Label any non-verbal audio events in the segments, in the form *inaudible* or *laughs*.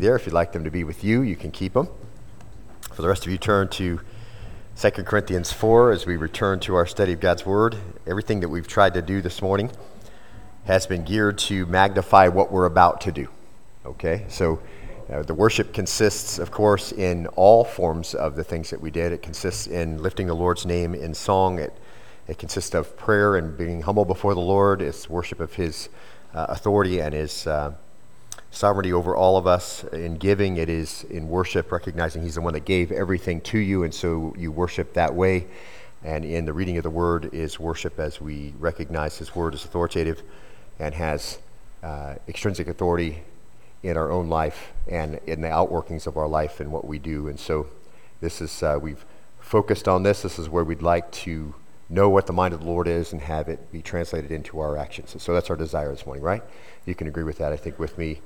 there. If you'd like them to be with you, you can keep them. For the rest of you, turn to 2 Corinthians 4 as we return to our study of God's Word. Everything that we've tried to do this morning has been geared to magnify what we're about to do. Okay? So uh, the worship consists, of course, in all forms of the things that we did. It consists in lifting the Lord's name in song. It, it consists of prayer and being humble before the Lord. It's worship of His uh, authority and His. Uh, sovereignty over all of us. In giving, it is in worship, recognizing He's the one that gave everything to you, and so you worship that way. And in the reading of the Word is worship as we recognize His Word as authoritative and has uh, extrinsic authority in our own life and in the outworkings of our life and what we do. And so this is, uh, we've focused on this. This is where we'd like to know what the mind of the Lord is and have it be translated into our actions. And so that's our desire this morning, right? You can agree with that, I think, with me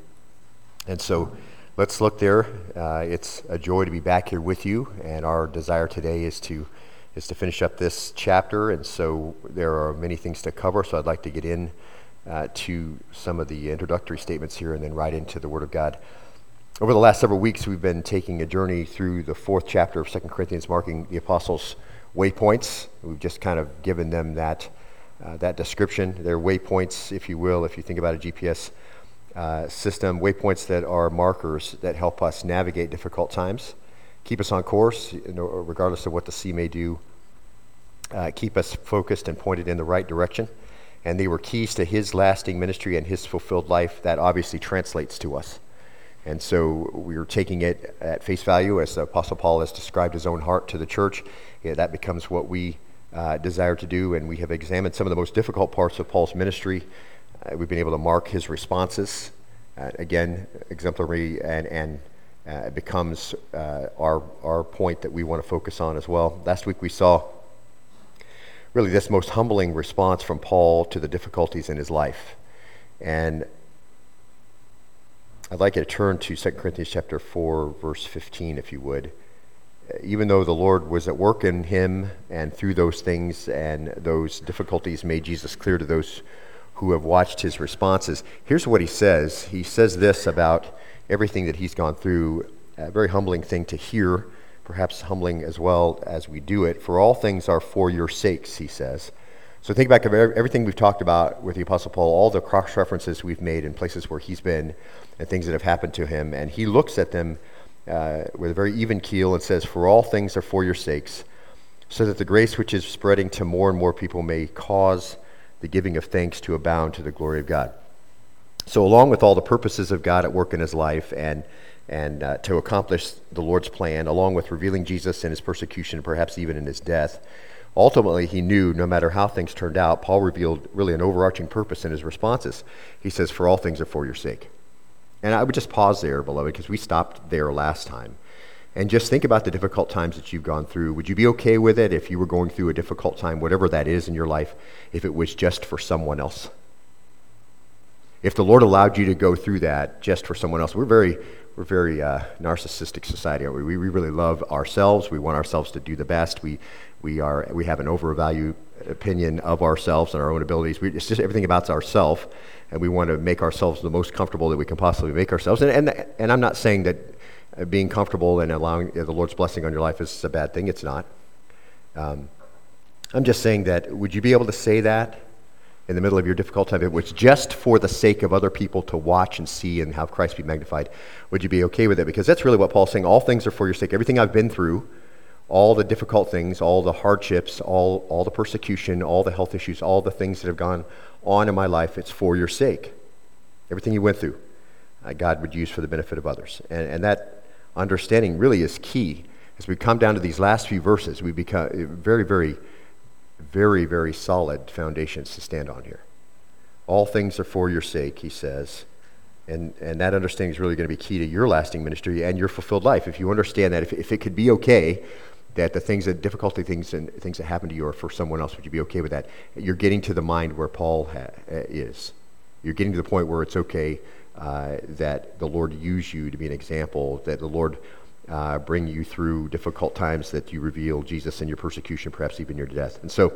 and so let's look there. Uh, it's a joy to be back here with you, and our desire today is to is to finish up this chapter. And so there are many things to cover. So I'd like to get in uh, to some of the introductory statements here, and then right into the Word of God. Over the last several weeks, we've been taking a journey through the fourth chapter of Second Corinthians, marking the apostles' waypoints. We've just kind of given them that uh, that description. They're waypoints, if you will, if you think about a GPS uh, system, waypoints that are markers that help us navigate difficult times, keep us on course, you know, regardless of what the sea may do, uh, keep us focused and pointed in the right direction. And they were keys to his lasting ministry and his fulfilled life. That obviously translates to us. And so we are taking it at face value as the Apostle Paul has described his own heart to the church. Yeah, that becomes what we uh, desire to do. And we have examined some of the most difficult parts of Paul's ministry uh, we've been able to mark his responses. Uh, again, exemplary, and, and uh, it becomes uh, our, our point that we want to focus on as well. Last week we saw really this most humbling response from Paul to the difficulties in his life. And I'd like you to turn to 2 Corinthians chapter 4, verse 15, if you would. Even though the Lord was at work in him and through those things and those difficulties made Jesus clear to those who have watched his responses. Here's what he says He says this about everything that he's gone through, a very humbling thing to hear, perhaps humbling as well as we do it. For all things are for your sakes, he says. So think back of everything we've talked about with the Apostle Paul, all the cross references we've made in places where he's been and things that have happened to him. And he looks at them uh, with a very even keel and says, For all things are for your sakes, so that the grace which is spreading to more and more people may cause the giving of thanks to abound to the glory of God. So, along with all the purposes of God at work in his life and, and uh, to accomplish the Lord's plan, along with revealing Jesus in his persecution, perhaps even in his death, ultimately he knew no matter how things turned out, Paul revealed really an overarching purpose in his responses. He says, For all things are for your sake. And I would just pause there, beloved, because we stopped there last time. And just think about the difficult times that you've gone through. Would you be okay with it if you were going through a difficult time, whatever that is in your life, if it was just for someone else? If the Lord allowed you to go through that just for someone else, we're very, we're very uh, narcissistic society. Are we? we really love ourselves. We want ourselves to do the best. We, we, are, we have an overvalued opinion of ourselves and our own abilities. We, it's just everything about ourselves, and we want to make ourselves the most comfortable that we can possibly make ourselves. And, and, and I'm not saying that being comfortable and allowing the Lord's blessing on your life is a bad thing. It's not. Um, I'm just saying that would you be able to say that in the middle of your difficult time? If was just for the sake of other people to watch and see and have Christ be magnified, would you be okay with it? Because that's really what Paul's saying. All things are for your sake. Everything I've been through, all the difficult things, all the hardships, all, all the persecution, all the health issues, all the things that have gone on in my life, it's for your sake. Everything you went through, uh, God would use for the benefit of others. And, and that understanding really is key. As we come down to these last few verses, we become eh, very, very, very, very solid foundations to stand on here. All things are for your sake, he says. And, and that understanding is really going to be key to your lasting ministry and your fulfilled life. If you understand that, if, if it could be okay that the things that difficulty things and things that happen to you are for someone else, would you be okay with that? You're getting to the mind where Paul ha- eh, is. You're getting to the point where it's okay uh, that the Lord use you to be an example, that the Lord uh, bring you through difficult times, that you reveal Jesus in your persecution, perhaps even your death. And so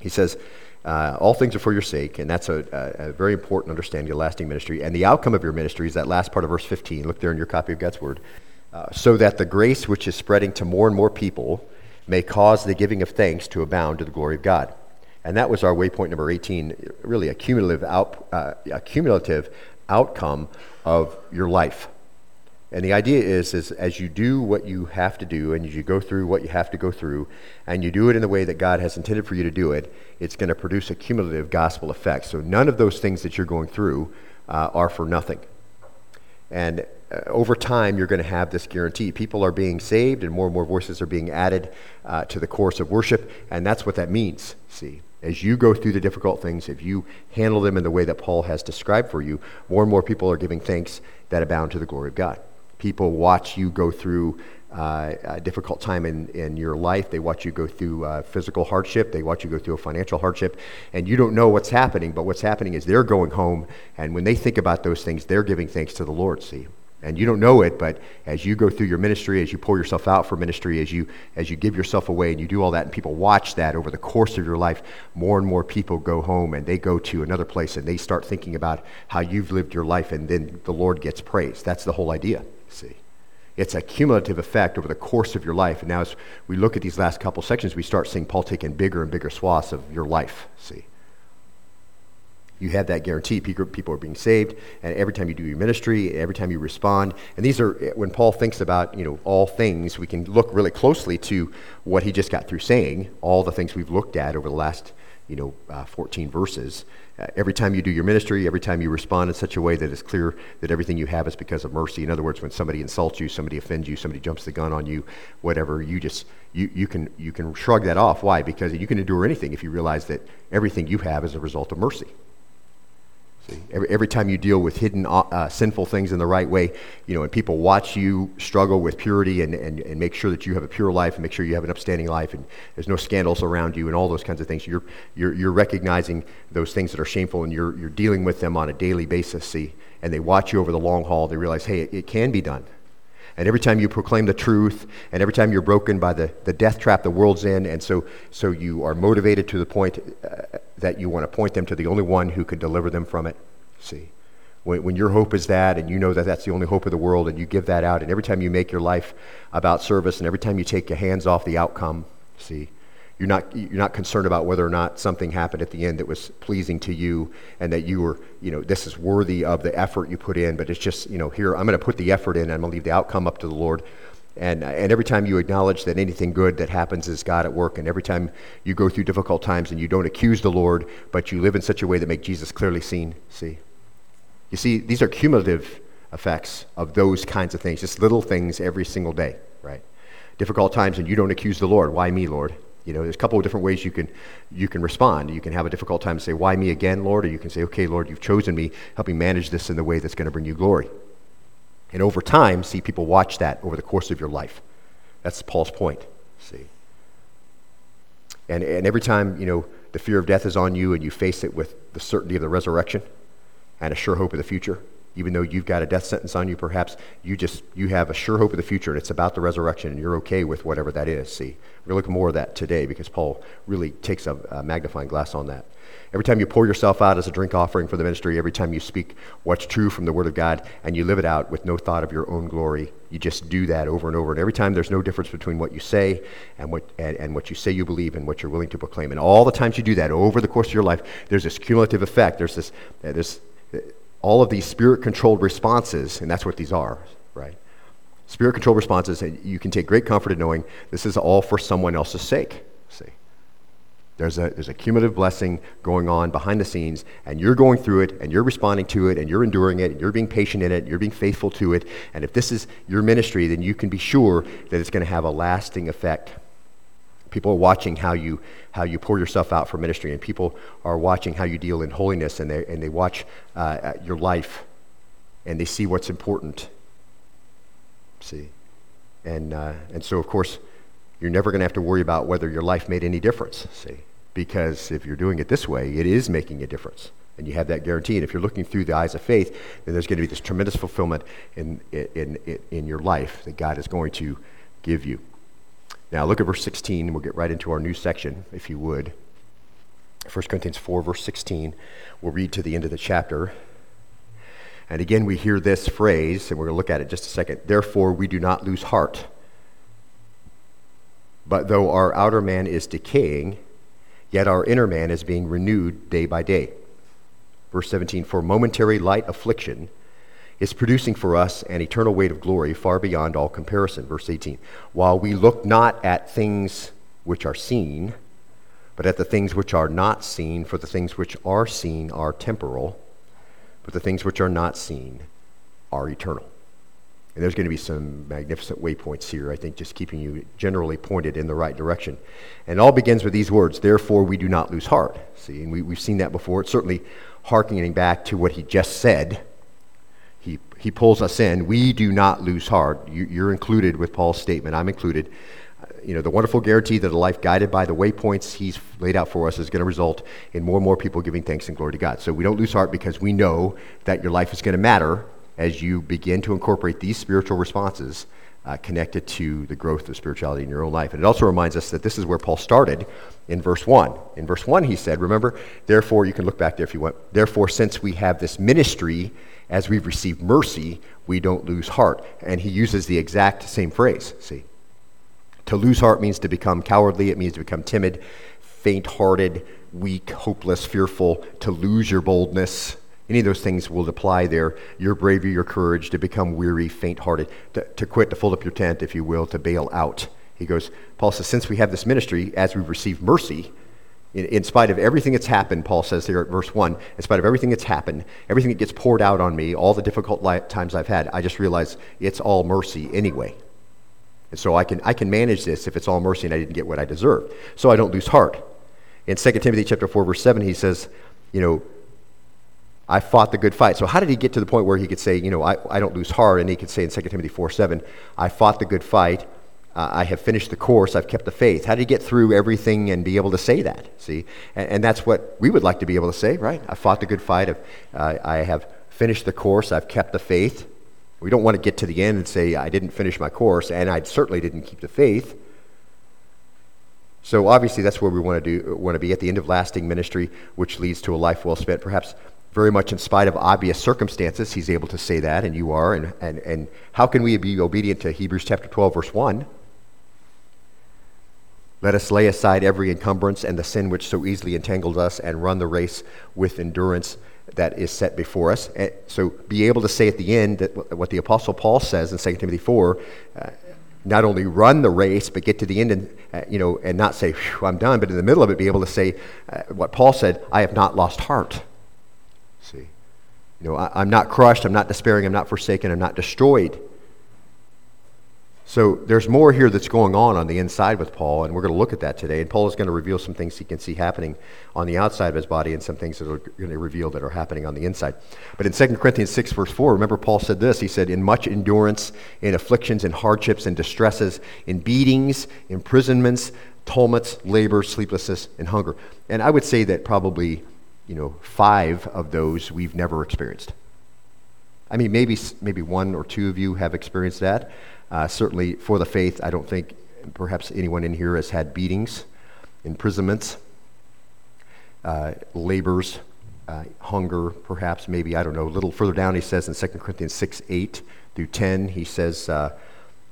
He says, uh, all things are for your sake, and that's a, a, a, very important understanding of lasting ministry. And the outcome of your ministry is that last part of verse 15. Look there in your copy of God's Word. Uh, so that the grace which is spreading to more and more people may cause the giving of thanks to abound to the glory of God. And that was our waypoint number 18, really a cumulative, out, uh, a cumulative outcome of your life. And the idea is, is as you do what you have to do and as you go through what you have to go through, and you do it in the way that God has intended for you to do it, it's going to produce a cumulative gospel effect. So none of those things that you're going through uh, are for nothing. And uh, over time, you're going to have this guarantee. People are being saved, and more and more voices are being added uh, to the course of worship, and that's what that means. See, as you go through the difficult things, if you handle them in the way that Paul has described for you, more and more people are giving thanks that abound to the glory of God. People watch you go through uh, a difficult time in, in your life. They watch you go through uh, physical hardship. They watch you go through a financial hardship. And you don't know what's happening, but what's happening is they're going home. And when they think about those things, they're giving thanks to the Lord, see? And you don't know it, but as you go through your ministry, as you pour yourself out for ministry, as you, as you give yourself away and you do all that, and people watch that over the course of your life, more and more people go home and they go to another place and they start thinking about how you've lived your life, and then the Lord gets praised. That's the whole idea, see. It's a cumulative effect over the course of your life. And now, as we look at these last couple sections, we start seeing Paul taking bigger and bigger swaths of your life, see you have that guarantee. People are being saved, and every time you do your ministry, every time you respond, and these are when Paul thinks about you know all things, we can look really closely to what he just got through saying, all the things we've looked at over the last you know uh, 14 verses. Uh, every time you do your ministry, every time you respond in such a way that it's clear that everything you have is because of mercy. In other words, when somebody insults you, somebody offends you, somebody jumps the gun on you, whatever, you just you, you can you can shrug that off. Why? Because you can endure anything if you realize that everything you have is a result of mercy. See, every, every time you deal with hidden uh, uh, sinful things in the right way, you know, and people watch you struggle with purity and, and, and make sure that you have a pure life and make sure you have an upstanding life and there's no scandals around you and all those kinds of things, you're, you're, you're recognizing those things that are shameful and you're, you're dealing with them on a daily basis, see, and they watch you over the long haul. They realize, hey, it, it can be done. And every time you proclaim the truth, and every time you're broken by the, the death trap the world's in, and so, so you are motivated to the point uh, that you want to point them to the only one who can deliver them from it. See? When, when your hope is that, and you know that that's the only hope of the world, and you give that out, and every time you make your life about service, and every time you take your hands off the outcome, see? You're not, you're not concerned about whether or not something happened at the end that was pleasing to you and that you were, you know, this is worthy of the effort you put in, but it's just, you know, here, I'm going to put the effort in and I'm going to leave the outcome up to the Lord. And, and every time you acknowledge that anything good that happens is God at work, and every time you go through difficult times and you don't accuse the Lord, but you live in such a way that make Jesus clearly seen, see? You see, these are cumulative effects of those kinds of things, just little things every single day, right? Difficult times, and you don't accuse the Lord. Why me, Lord? You know, there's a couple of different ways you can, you can respond. You can have a difficult time and say, Why me again, Lord? Or you can say, Okay, Lord, you've chosen me. Help me manage this in the way that's going to bring you glory. And over time, see people watch that over the course of your life. That's Paul's point. See? And, and every time, you know, the fear of death is on you and you face it with the certainty of the resurrection and a sure hope of the future, even though you've got a death sentence on you perhaps you just you have a sure hope of the future and it's about the resurrection and you're okay with whatever that is. See we're looking more of that today because paul really takes a, a, magnifying glass on that. Every time you pour yourself out as a drink offering for the ministry every time you speak what's true from the word of god and you live it out with no thought of your own glory you just do that over and over. And every time there's no difference between what you say and what and, and what you say you believe and what you're willing to proclaim. And all the times you do that over the course of your life there's this cumulative effect. There's this uh, this all of these spirit controlled responses, and that's what these are, right? Spirit controlled responses, and you can take great comfort in knowing this is all for someone else's sake. See? There's a, there's a cumulative blessing going on behind the scenes, and you're going through it, and you're responding to it, and you're enduring it, and you're being patient in it, and you're being faithful to it. And if this is your ministry, then you can be sure that it's going to have a lasting effect People are watching how you, how you pour yourself out for ministry, and people are watching how you deal in holiness, and they, and they watch uh, your life, and they see what's important. See? And, uh, and so, of course, you're never going to have to worry about whether your life made any difference, see? Because if you're doing it this way, it is making a difference. And you have that guarantee. And if you're looking through the eyes of faith, then there's going to be this tremendous fulfillment in, in, in, in your life that God is going to give you. Now, look at verse 16, we'll get right into our new section, if you would. 1 Corinthians 4, verse 16. We'll read to the end of the chapter. And again, we hear this phrase, and we're going to look at it just a second. Therefore, we do not lose heart. But though our outer man is decaying, yet our inner man is being renewed day by day. Verse 17 For momentary light affliction is producing for us an eternal weight of glory far beyond all comparison. Verse 18 While we look not at things which are seen, but at the things which are not seen, for the things which are seen are temporal, but the things which are not seen are eternal. And there's going to be some magnificent waypoints here, I think, just keeping you generally pointed in the right direction. And it all begins with these words Therefore, we do not lose heart. See, and we, we've seen that before. It's certainly harkening back to what he just said. He, pulls us in. We do not lose heart. You, you're included with Paul's statement. I'm included. You know, the wonderful guarantee that a life guided by the waypoints he's laid out for us is going to result in more and more people giving thanks and glory to God. So we don't lose heart because we know that your life is going to matter as you begin to incorporate these spiritual responses uh, connected to the growth of spirituality in your own life. And it also reminds us that this is where Paul started in verse 1. In verse 1, he said, Remember, therefore, you can look back there if you want. Therefore, since we have this ministry, as we've received mercy, we don't lose heart. And he uses the exact same phrase. See? To lose heart means to become cowardly, it means to become timid, faint hearted, weak, hopeless, fearful, to lose your boldness any of those things will apply there. Your bravery, your courage to become weary, faint hearted, to, to quit, to fold up your tent, if you will, to bail out. He goes, Paul says, since we have this ministry, as we've received mercy, in, in, spite of everything that's happened, Paul says here at verse 1, in spite of everything that's happened, everything that gets poured out on me, all the difficult times I've had, I just realize it's all mercy anyway. And so I can, I can manage this if it's all mercy and I didn't get what I deserved. So I don't lose heart. In 2 Timothy chapter 4, verse 7, he says, you know, I fought the good fight. So how did he get to the point where he could say, you know, I, I don't lose heart, and he could say in 2 Timothy 4 7, I fought the good fight, I have finished the course, I've kept the faith. How did he get through everything and be able to say that? See? And, and that's what we would like to be able to say, right? I fought the good fight, uh, I have finished the course, I've kept the faith. We don't want to get to the end and say, I didn't finish my course, and I certainly didn't keep the faith. So obviously, that's where we want to do want to be at the end of lasting ministry, which leads to a life well spent. Perhaps very much in spite of obvious circumstances, he's able to say that, and you are. And, and, and how can we be obedient to Hebrews chapter 12, verse 1? Let us lay aside every encumbrance and the sin which so easily entangles us and run the race with endurance that is set before us. And so be able to say at the end that what the Apostle Paul says in 2 Timothy 4 uh, not only run the race, but get to the end and, uh, you know, and not say, I'm done, but in the middle of it, be able to say uh, what Paul said I have not lost heart. See? You know, I, am not crushed, I'm not despairing, I'm not forsaken, I'm not destroyed. So there's more here that's going on on the inside with Paul, and we're going to look at that today. And Paul is going to reveal some things he can see happening on the outside of his body and some things that are going to reveal that are happening on the inside. But in 2 Corinthians 6, verse 4, remember Paul said this. He said, In much endurance, in afflictions, in hardships, in distresses, in beatings, imprisonments, tumults, labor, sleeplessness, and hunger. And I would say that probably you know, five of those we've never experienced. I mean, maybe, maybe one or two of you have experienced that. Uh, certainly, for the faith, I don't think perhaps anyone in here has had beatings, imprisonments, uh, labors, uh, hunger, perhaps, maybe, I don't know. A little further down, he says in 2 Corinthians 6 8 through 10, he says, uh,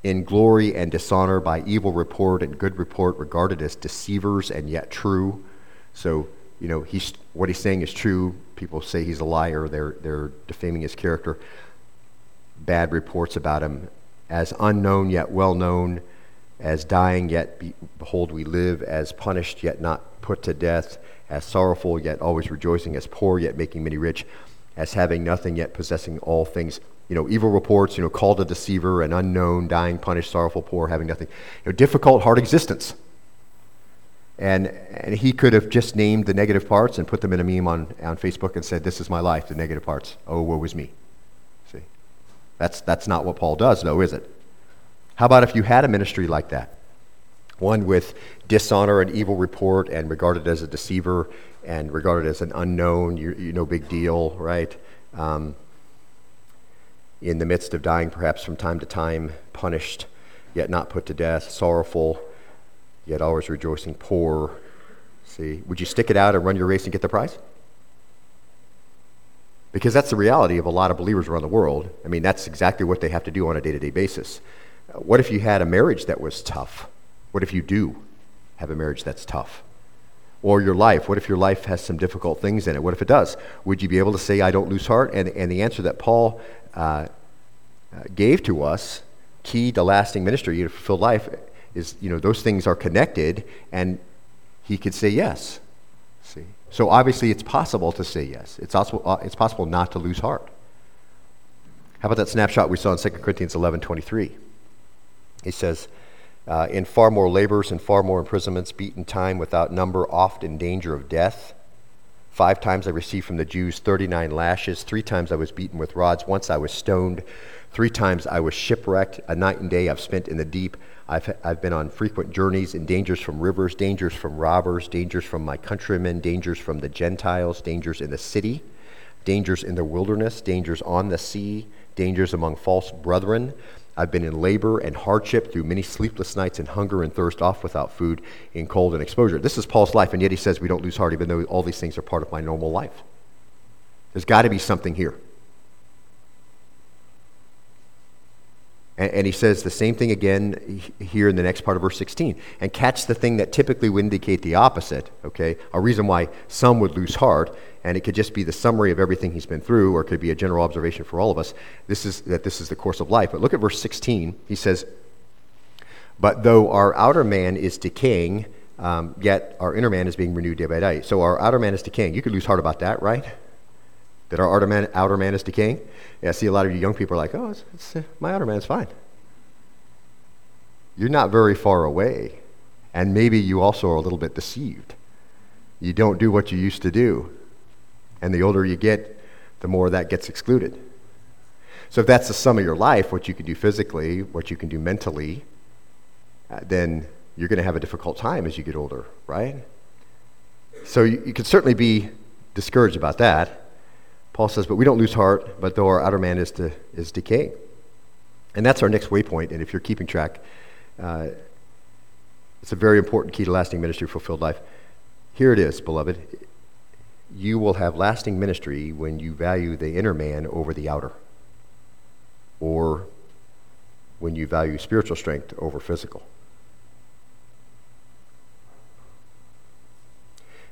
In glory and dishonor by evil report and good report, regarded as deceivers and yet true. So, you know, he's, what he's saying is true. People say he's a liar. They're, they're defaming his character. Bad reports about him as unknown yet well known, as dying yet be, behold we live, as punished yet not put to death, as sorrowful yet always rejoicing, as poor yet making many rich, as having nothing yet possessing all things. You know, evil reports, you know, called a deceiver, an unknown, dying, punished, sorrowful, poor, having nothing. You know, difficult, hard existence. And, and he could have just named the negative parts and put them in a meme on, on Facebook and said, This is my life, the negative parts. Oh, woe is me. That's, that's not what Paul does, though, is it? How about if you had a ministry like that? One with dishonor and evil report and regarded as a deceiver and regarded as an unknown, you, you no big deal, right? Um, in the midst of dying, perhaps from time to time, punished, yet not put to death, sorrowful, yet always rejoicing, poor, See, would you stick it out and run your race and get the prize? Because that's the reality of a lot of believers around the world. I mean, that's exactly what they have to do on a day to day basis. What if you had a marriage that was tough? What if you do have a marriage that's tough? Or your life, what if your life has some difficult things in it? What if it does? Would you be able to say, I don't lose heart? And, and the answer that Paul uh, uh gave to us, key to lasting ministry, to fulfill life, is, you know, those things are connected, and he could say yes. So obviously it's possible to say yes. It's, also, uh, it's possible not to lose heart. How about that snapshot we saw in 2 Corinthians 11 23? He says, uh, in far more labors and far more imprisonments, beaten time without number, oft in danger of death. Five times I received from the Jews 39 lashes. Three times I was beaten with rods. Once I was stoned. Three times I was shipwrecked. A night and day I've spent in the deep. I've, I've been on frequent journeys in dangers from rivers, dangers from robbers, dangers from my countrymen, dangers from the Gentiles, dangers in the city, dangers in the wilderness, dangers on the sea, dangers among false brethren I've been in labor and hardship through many sleepless nights and hunger and thirst, off without food, in cold and exposure. This is Paul's life, and yet he says we don't lose heart, even though all these things are part of my normal life. There's got to be something here. And, and, he says the same thing again here in the next part of verse 16. And catch the thing that typically would indicate the opposite, okay? A reason why some would lose heart, and it could just be the summary of everything he's been through, or it could be a general observation for all of us. This is that this is the course of life. But look at verse 16. He says, But though our outer man is decaying, um, yet our inner man is being renewed day by day. So our outer man is decaying. You could lose heart about that, right? That our outer man, outer man is decaying? I see a lot of you young people are like, oh, it's, it's, uh, my outer man's fine. You're not very far away. And maybe you also are a little bit deceived. You don't do what you used to do. And the older you get, the more that gets excluded. So if that's the sum of your life, what you can do physically, what you can do mentally, uh, then you're going to have a difficult time as you get older, right? So you, you could certainly be discouraged about that. Paul says, But we don't lose heart, but though our outer man is, to, is decaying. And that's our next waypoint. And if you're keeping track, uh, it's a very important key to lasting ministry, fulfilled life. Here it is, beloved. You will have lasting ministry when you value the inner man over the outer, or when you value spiritual strength over physical.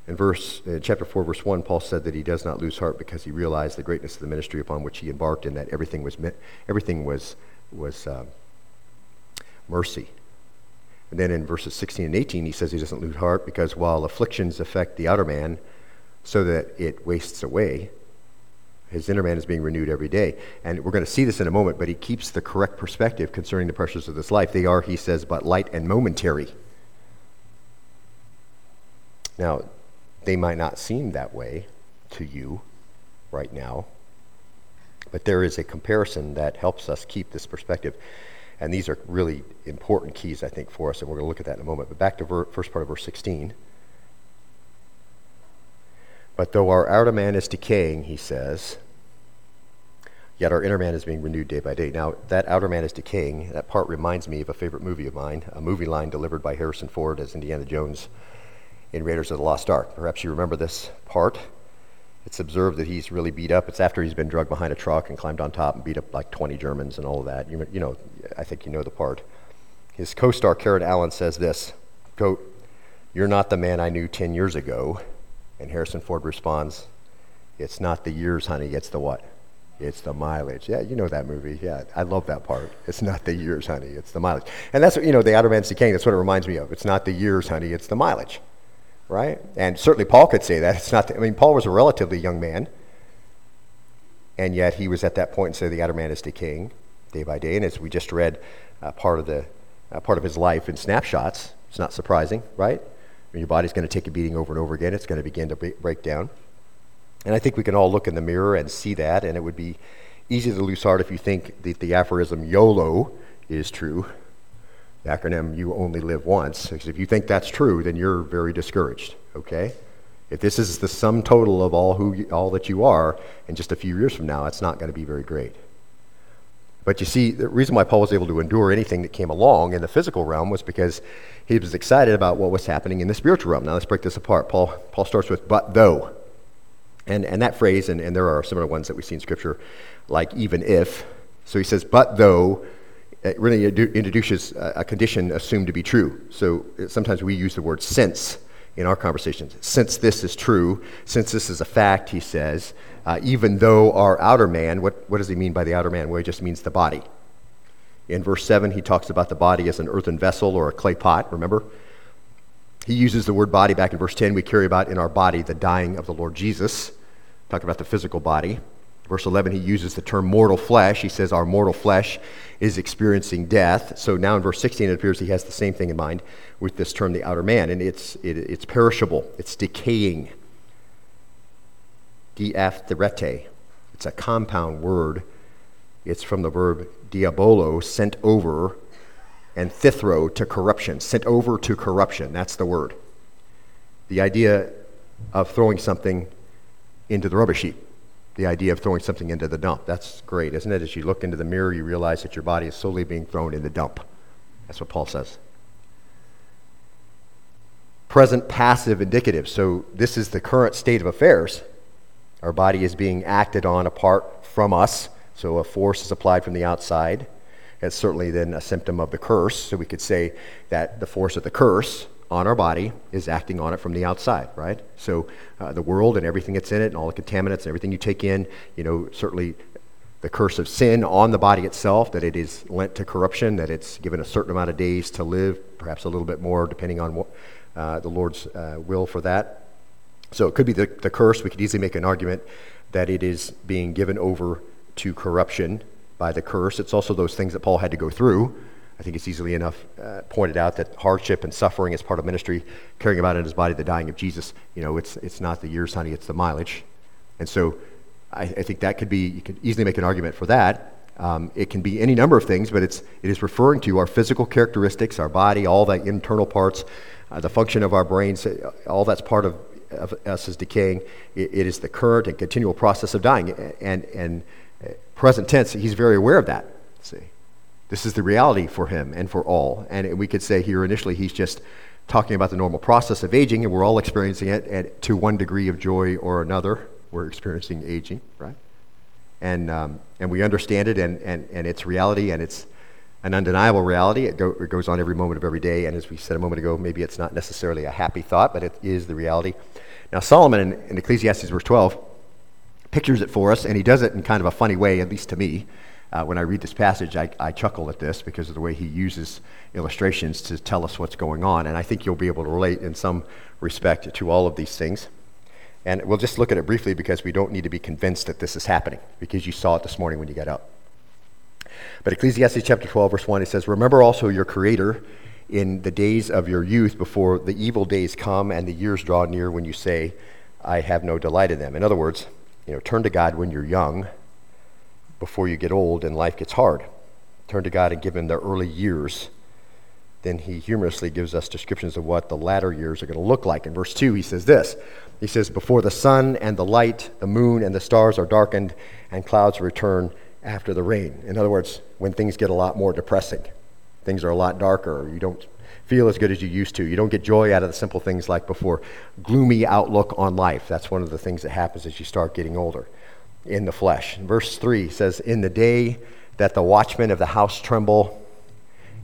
In verse, in chapter 4, verse 1, Paul said that he does not lose heart because he realized the greatness of the ministry upon which he embarked and that everything was, everything was, was uh, mercy. And then in verses 16 and 18, he says he doesn't lose heart because while afflictions affect the outer man so that it wastes away, his inner man is being renewed every day. And we're going to see this in a moment, but he keeps the correct perspective concerning the pressures of this life. They are, he says, but light and momentary. Now, they might not seem that way to you right now, but there is a comparison that helps us keep this perspective. And these are really important keys, I think, for us, and we're going to look at that in a moment. But back to ver- first part of verse 16. But though our outer man is decaying, he says, yet our inner man is being renewed day by day. Now, that outer man is decaying. That part reminds me of a favorite movie of mine, a movie line delivered by Harrison Ford as Indiana Jones in Raiders of the Lost Ark. Perhaps you remember this part. It's observed that he's really beat up. It's after he's been drugged behind a truck and climbed on top and beat up like 20 Germans and all of that. You, you know, I think you know the part. His co star, Karen Allen, says this quote, You're not the man I knew 10 years ago. And Harrison Ford responds, It's not the years, honey, it's the what? It's the mileage. Yeah, you know that movie. Yeah, I love that part. It's not the years, honey, it's the mileage. And that's what, you know, the outer man's decaying, that's what it reminds me of. It's not the years, honey, it's the mileage right? And certainly Paul could say that. It's not. I mean, Paul was a relatively young man, and yet he was at that point and said the outer man is decaying day by day. And as we just read, uh, part of the uh, part of his life in snapshots. It's not surprising, right? I mean, your body's going to take a beating over and over again. It's going to begin to break down. And I think we can all look in the mirror and see that, and it would be easy to lose heart if you think that the aphorism YOLO is true acronym you only live once. Because if you think that's true, then you're very discouraged, okay? If this is the sum total of all, who, all that you are, in just a few years from now, it's not going to be very great. But you see, the reason why Paul was able to endure anything that came along in the physical realm was because he was excited about what was happening in the spiritual realm. Now let's break this apart. Paul, Paul starts with, but though. And, and that phrase, and, and there are similar ones that we see in Scripture, like even if. So he says, but though, Uh, it really introduces uh, a condition assumed to be true. So uh, sometimes we use the word since in our conversations. Since this is true, since this is a fact, he says, uh, even though our outer man, what, what does he mean by the outer man? Well, he just means the body. In verse 7, he talks about the body as an earthen vessel or a clay pot, remember? He uses the word body back in verse 10. We carry about in our body the dying of the Lord Jesus, Talk about the physical body. Verse 11, he uses the term mortal flesh. He says our mortal flesh is experiencing death. So now in verse 16, it appears he has the same thing in mind with this term, the outer man. And it's, it, it's perishable, it's decaying. Diaphtherete. It's a compound word. It's from the verb diabolo, sent over, and thithro, to corruption. Sent over to corruption. That's the word. The idea of throwing something into the rubbish heap the idea of throwing something into the dump. That's great, isn't it? As you look into the mirror, you realize that your body is slowly being thrown in the dump. That's what Paul says. Present passive indicative. So this is the current state of affairs. Our body is being acted on apart from us. So a force is applied from the outside. It's certainly then a symptom of the curse. So we could say that the force of the curse on our body is acting on it from the outside, right? So uh, the world and everything that's in it and all the contaminants and everything you take in, you know, certainly the curse of sin on the body itself, that it is lent to corruption, that it's given a certain amount of days to live, perhaps a little bit more depending on what, uh, the Lord's uh, will for that. So it could be the, the curse. We could easily make an argument that it is being given over to corruption by the curse. It's also those things that Paul had to go through I think it's easily enough uh, pointed out that hardship and suffering is part of ministry, carrying about in his body the dying of Jesus. You know, it's, it's not the years, honey, it's the mileage. And so I, I think that could be, you could easily make an argument for that. Um, it can be any number of things, but it's, it is referring to our physical characteristics, our body, all the internal parts, uh, the function of our brains, uh, all that's part of, of us is decaying. It, it is the current and continual process of dying. And, and uh, present tense, he's very aware of that. See. This is the reality for him and for all. And we could say here initially he's just talking about the normal process of aging, and we're all experiencing it at, to one degree of joy or another. We're experiencing aging, right? And, um, and we understand it and, and, and its reality, and it's an undeniable reality. It, go, it goes on every moment of every day. And as we said a moment ago, maybe it's not necessarily a happy thought, but it is the reality. Now, Solomon in, in Ecclesiastes verse 12 pictures it for us, and he does it in kind of a funny way, at least to me uh, when I read this passage, I, I chuckle at this because of the way he uses illustrations to tell us what's going on. And I think you'll be able to relate in some respect to all of these things. And we'll just look at it briefly because we don't need to be convinced that this is happening because you saw it this morning when you got up. But Ecclesiastes chapter 12, verse 1, it says, Remember also your Creator in the days of your youth before the evil days come and the years draw near when you say, I have no delight in them. In other words, you know, turn to God when you're young before you get old and life gets hard. Turn to God and give Him the early years. Then He humorously gives us descriptions of what the latter years are going to look like. In verse 2, He says this He says, Before the sun and the light, the moon and the stars are darkened, and clouds return after the rain. In other words, when things get a lot more depressing, things are a lot darker, you don't feel as good as you used to. You don't get joy out of the simple things like before. Gloomy outlook on life. That's one of the things that happens as you start getting older in the flesh. Verse 3 says, In the day that the watchmen of the house tremble,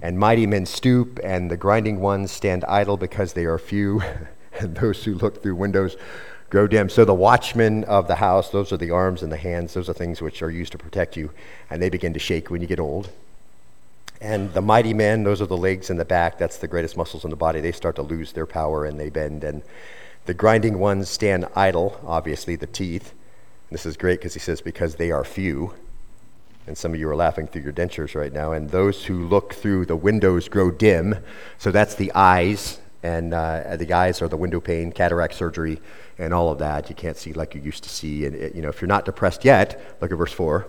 and mighty men stoop, and the grinding ones stand idle because they are few, *laughs* and those who look through windows grow dim. So the watchmen of the house, those are the arms and the hands, those are things which are used to protect you, and they begin to shake when you get old. And the mighty men, those are the legs and the back, that's the greatest muscles in the body, they start to lose their power and they bend. And the grinding ones stand idle, obviously, the teeth. This is great because he says, because they are few. And some of you are laughing through your dentures right now. And those who look through the windows grow dim. So that's the eyes. And uh, the eyes are the window pane, cataract surgery, and all of that. You can't see like you used to see. And, it, you know, if you're not depressed yet, look at verse 4.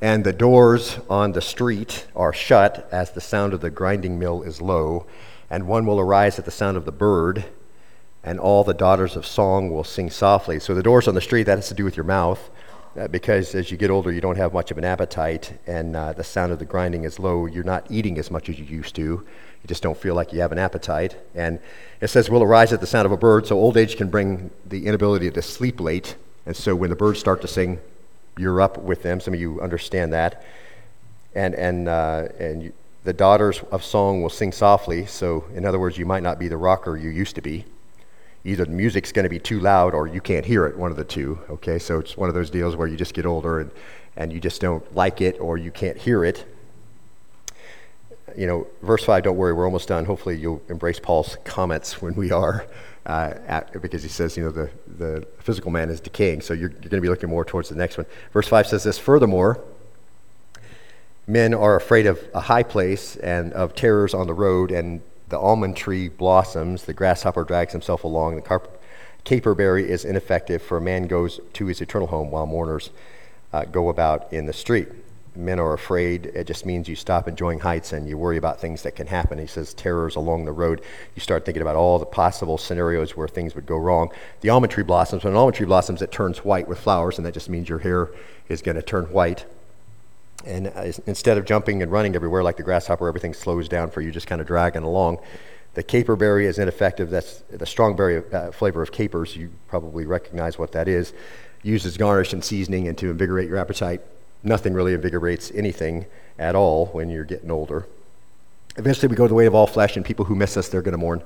And the doors on the street are shut as the sound of the grinding mill is low. And one will arise at the sound of the bird and all the daughters of song will sing softly. So the doors on the street, that has to do with your mouth. uh, because as you get older, you don't have much of an appetite, and uh, the sound of the grinding is low. You're not eating as much as you used to. You just don't feel like you have an appetite. And it says, will arise at the sound of a bird. So old age can bring the inability to sleep late. And so when the birds start to sing, you're up with them. Some of you understand that. And, and, uh, and you, the daughters of song will sing softly. So, in other words, you might not be the rocker you used to be either the music's going to be too loud or you can't hear it, one of the two. Okay, so it's one of those deals where you just get older and, and you just don't like it or you can't hear it. You know, verse 5, don't worry, we're almost done. Hopefully, you'll embrace Paul's comments when we are, uh, at, because he says, you know, the, the physical man is decaying, so you're, you're going to be looking more towards the next one. Verse 5 says this Furthermore, men are afraid of a high place and of terrors on the road and the almond tree blossoms, the grasshopper drags himself along, the carp- caperberry is ineffective, for a man goes to his eternal home while mourners uh, go about in the street. Men are afraid. It just means you stop enjoying heights and you worry about things that can happen. He says terrors along the road. You start thinking about all the possible scenarios where things would go wrong. The almond tree blossoms. When an almond tree blossoms, it turns white with flowers, and that just means your hair is going to turn white. And uh, instead of jumping and running everywhere like the grasshopper, everything slows down for you, just kind of dragging along. The caperberry is ineffective. That's the strong berry uh, flavor of capers. You probably recognize what that is. Used as garnish and seasoning and to invigorate your appetite. Nothing really invigorates anything at all when you're getting older. Eventually, we go the way of all flesh, and people who miss us, they're going to mourn.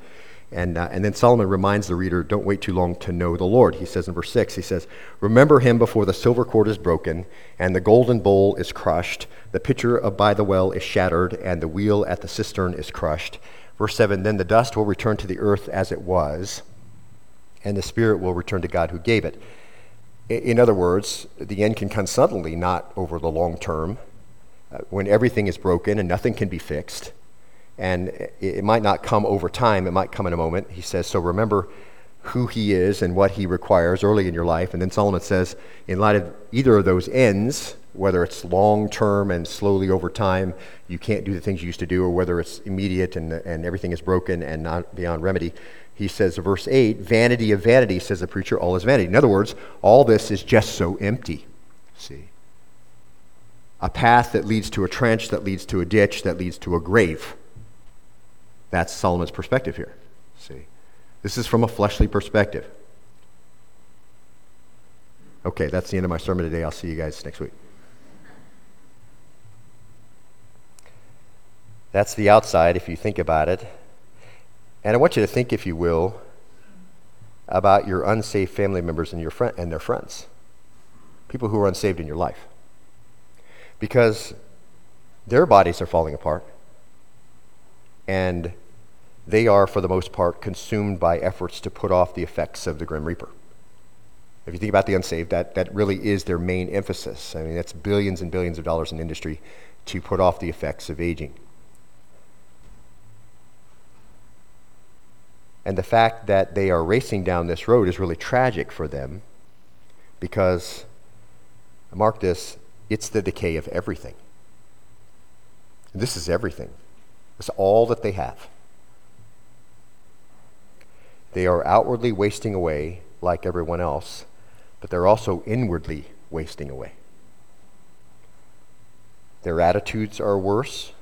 And, uh, and then Solomon reminds the reader, don't wait too long to know the Lord. He says in verse 6, he says, Remember him before the silver cord is broken, and the golden bowl is crushed, the pitcher by the well is shattered, and the wheel at the cistern is crushed. Verse 7, Then the dust will return to the earth as it was, and the spirit will return to God who gave it. In other words, the end can come suddenly, not over the long term, uh, when everything is broken and nothing can be fixed and it might not come over time, it might come in a moment. He says, So remember who he is and what he requires early in your life. And then Solomon says, in light of either of those ends, whether it's long term and slowly over time, you can't do the things you used to do, or whether it's immediate and, and everything is broken and not beyond remedy, he says, verse 8, vanity of vanity, says the preacher, all is vanity. In other words, all this is just so empty. See? A path that leads to a trench, that leads to a ditch, that leads to a grave. That's Solomon's perspective here. See? This is from a fleshly perspective. Okay, that's the end of my sermon today. I'll see you guys next week. That's the outside, if you think about it. And I want you to think, if you will, about your unsaved family members and, your friend, and their friends, people who are unsaved in your life. Because their bodies are falling apart and they are, for the most part, consumed by efforts to put off the effects of the Grim Reaper. If you think about the unsaved, that, that really is their main emphasis. I mean, that's billions and billions of dollars in industry to put off the effects of aging. And the fact that they are racing down this road is really tragic for them because, mark this, it's the decay of everything. This is everything. It's all that they have. They are outwardly wasting away like everyone else, but they're also inwardly wasting away. Their attitudes are worse.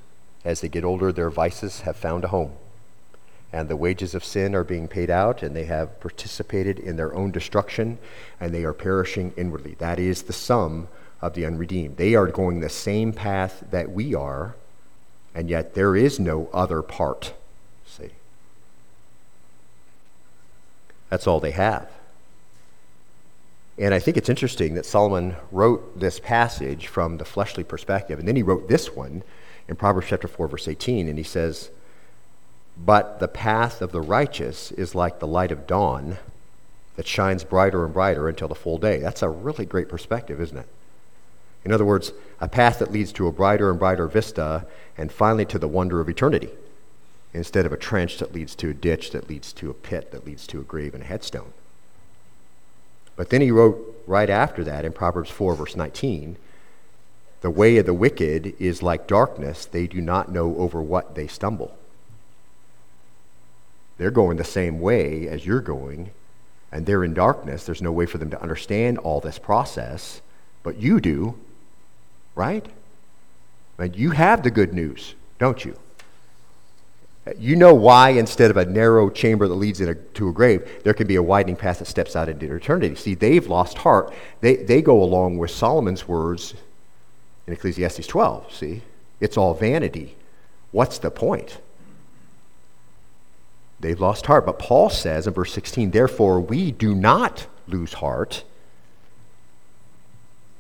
As they get older, their vices have found a home. And the wages of sin are being paid out, and they have participated in their own destruction, and they are perishing inwardly. That is the sum of the unredeemed. They are going the same path that we are, and yet there is no other part. See? That's all they have. And I think it's interesting that Solomon wrote this passage from the fleshly perspective, and then he wrote this one in Proverbs chapter 4, verse 18, and he says, But the path of the righteous is like the light of dawn that shines brighter and brighter until the full day. That's a really great perspective, isn't it? In other words, a path that leads to a brighter and brighter vista and finally to the wonder of eternity, instead of a trench that leads to a ditch, that leads to a pit, that leads to a grave and a headstone. But then he wrote right after that in Proverbs 4, verse 19 The way of the wicked is like darkness, they do not know over what they stumble. They're going the same way as you're going, and they're in darkness. There's no way for them to understand all this process but you do, right? And you have the good news, don't you? You know why, instead of a narrow chamber that leads a, to a grave, there can be a widening path that steps out into eternity. See, they've lost heart. They, they go along with Solomon's words in Ecclesiastes 12. See, it's all vanity. What's the point? They've lost heart. But Paul says in verse 16, therefore, we do not lose heart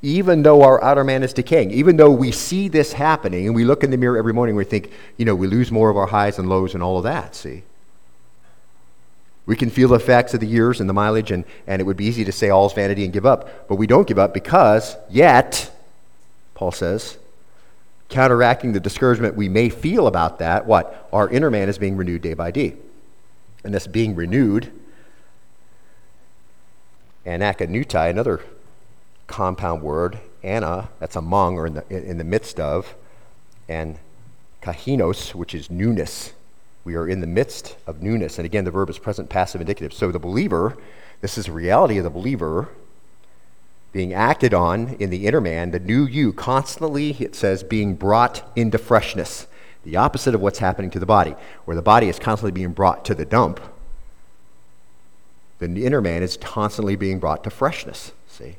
even though our outer man is decaying, even though we see this happening and we look in the mirror every morning, we think, you know, we lose more of our highs and lows and all of that, see? We can feel the effects of the years and the mileage, and, and it would be easy to say all's vanity and give up. But we don't give up because, yet, Paul says, counteracting the discouragement we may feel about that, what? Our inner man is being renewed day by day. And this being renewed, and akanutai, another compound word, ana, that's among or in the, in the midst of, and kahinos, which is newness. We are in the midst of newness. And again, the verb is present, passive, indicative. So the believer, this is a reality of the believer being acted on in the inner man, the new you, constantly, it says, being brought into freshness. The opposite of what's happening to the body, where the body is constantly being brought to the dump. The inner man is constantly being brought to freshness. See?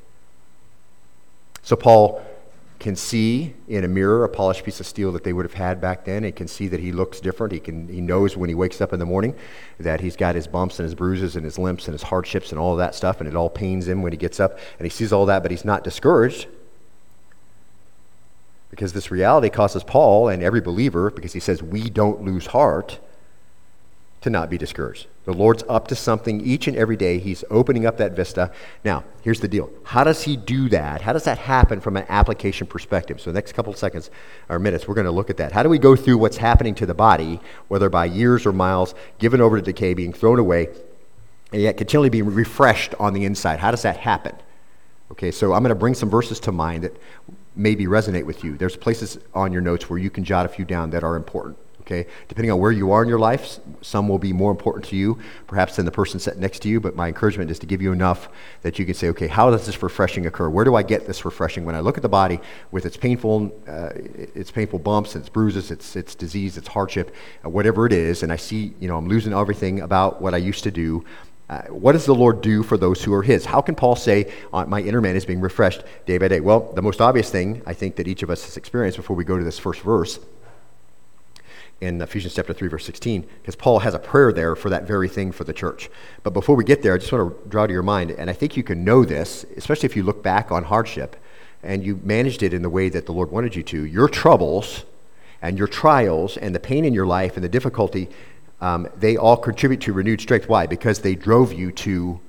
So Paul can see in a mirror a polished piece of steel that they would have had back then. He can see that he looks different. He, can, he knows when he wakes up in the morning that he's got his bumps and his bruises and his limps and his hardships and all that stuff, and it all pains him when he gets up. And he sees all that, but he's not discouraged because this reality causes Paul and every believer, because he says we don't lose heart, to not be discouraged. The Lord's up to something each and every day. He's opening up that vista. Now, here's the deal. How does he do that? How does that happen from an application perspective? So, the next couple of seconds or minutes, we're going to look at that. How do we go through what's happening to the body, whether by years or miles, given over to decay, being thrown away, and yet continually being refreshed on the inside? How does that happen? Okay, so I'm going to bring some verses to mind that maybe resonate with you. There's places on your notes where you can jot a few down that are important okay? Depending on where you are in your life, some will be more important to you, perhaps than the person sitting next to you, but my encouragement is to give you enough that you can say, okay, how does this refreshing occur? Where do I get this refreshing? When I look at the body with its painful, uh, its painful bumps, its bruises, its, its disease, its hardship, uh, whatever it is, and I see, you know, I'm losing everything about what I used to do, uh, what does the Lord do for those who are His? How can Paul say, uh, My inner man is being refreshed day by day? Well, the most obvious thing I think that each of us has experienced before we go to this first verse in Ephesians chapter 3, verse 16, because Paul has a prayer there for that very thing for the church. But before we get there, I just want to draw to your mind, and I think you can know this, especially if you look back on hardship and you managed it in the way that the Lord wanted you to. Your troubles and your trials and the pain in your life and the difficulty, um, they all contribute to renewed strength. Why? Because they drove you to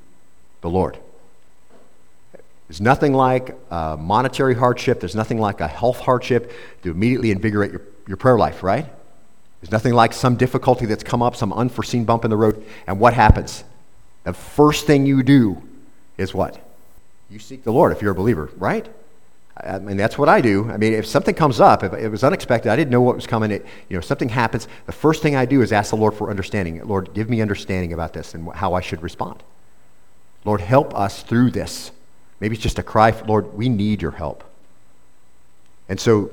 the Lord. There's nothing like a monetary hardship, there's nothing like a health hardship to immediately invigorate your, your prayer life, right? There's nothing like some difficulty that's come up, some unforeseen bump in the road, and what happens? The first thing you do is what? You seek the Lord if you're a believer, right? I mean, that's what I do. I mean, if something comes up, if it was unexpected, I didn't know what was coming, it, you know, something happens, the first thing I do is ask the Lord for understanding. Lord, give me understanding about this and how I should respond. Lord, help us through this. Maybe it's just a cry, for, Lord, we need your help. And so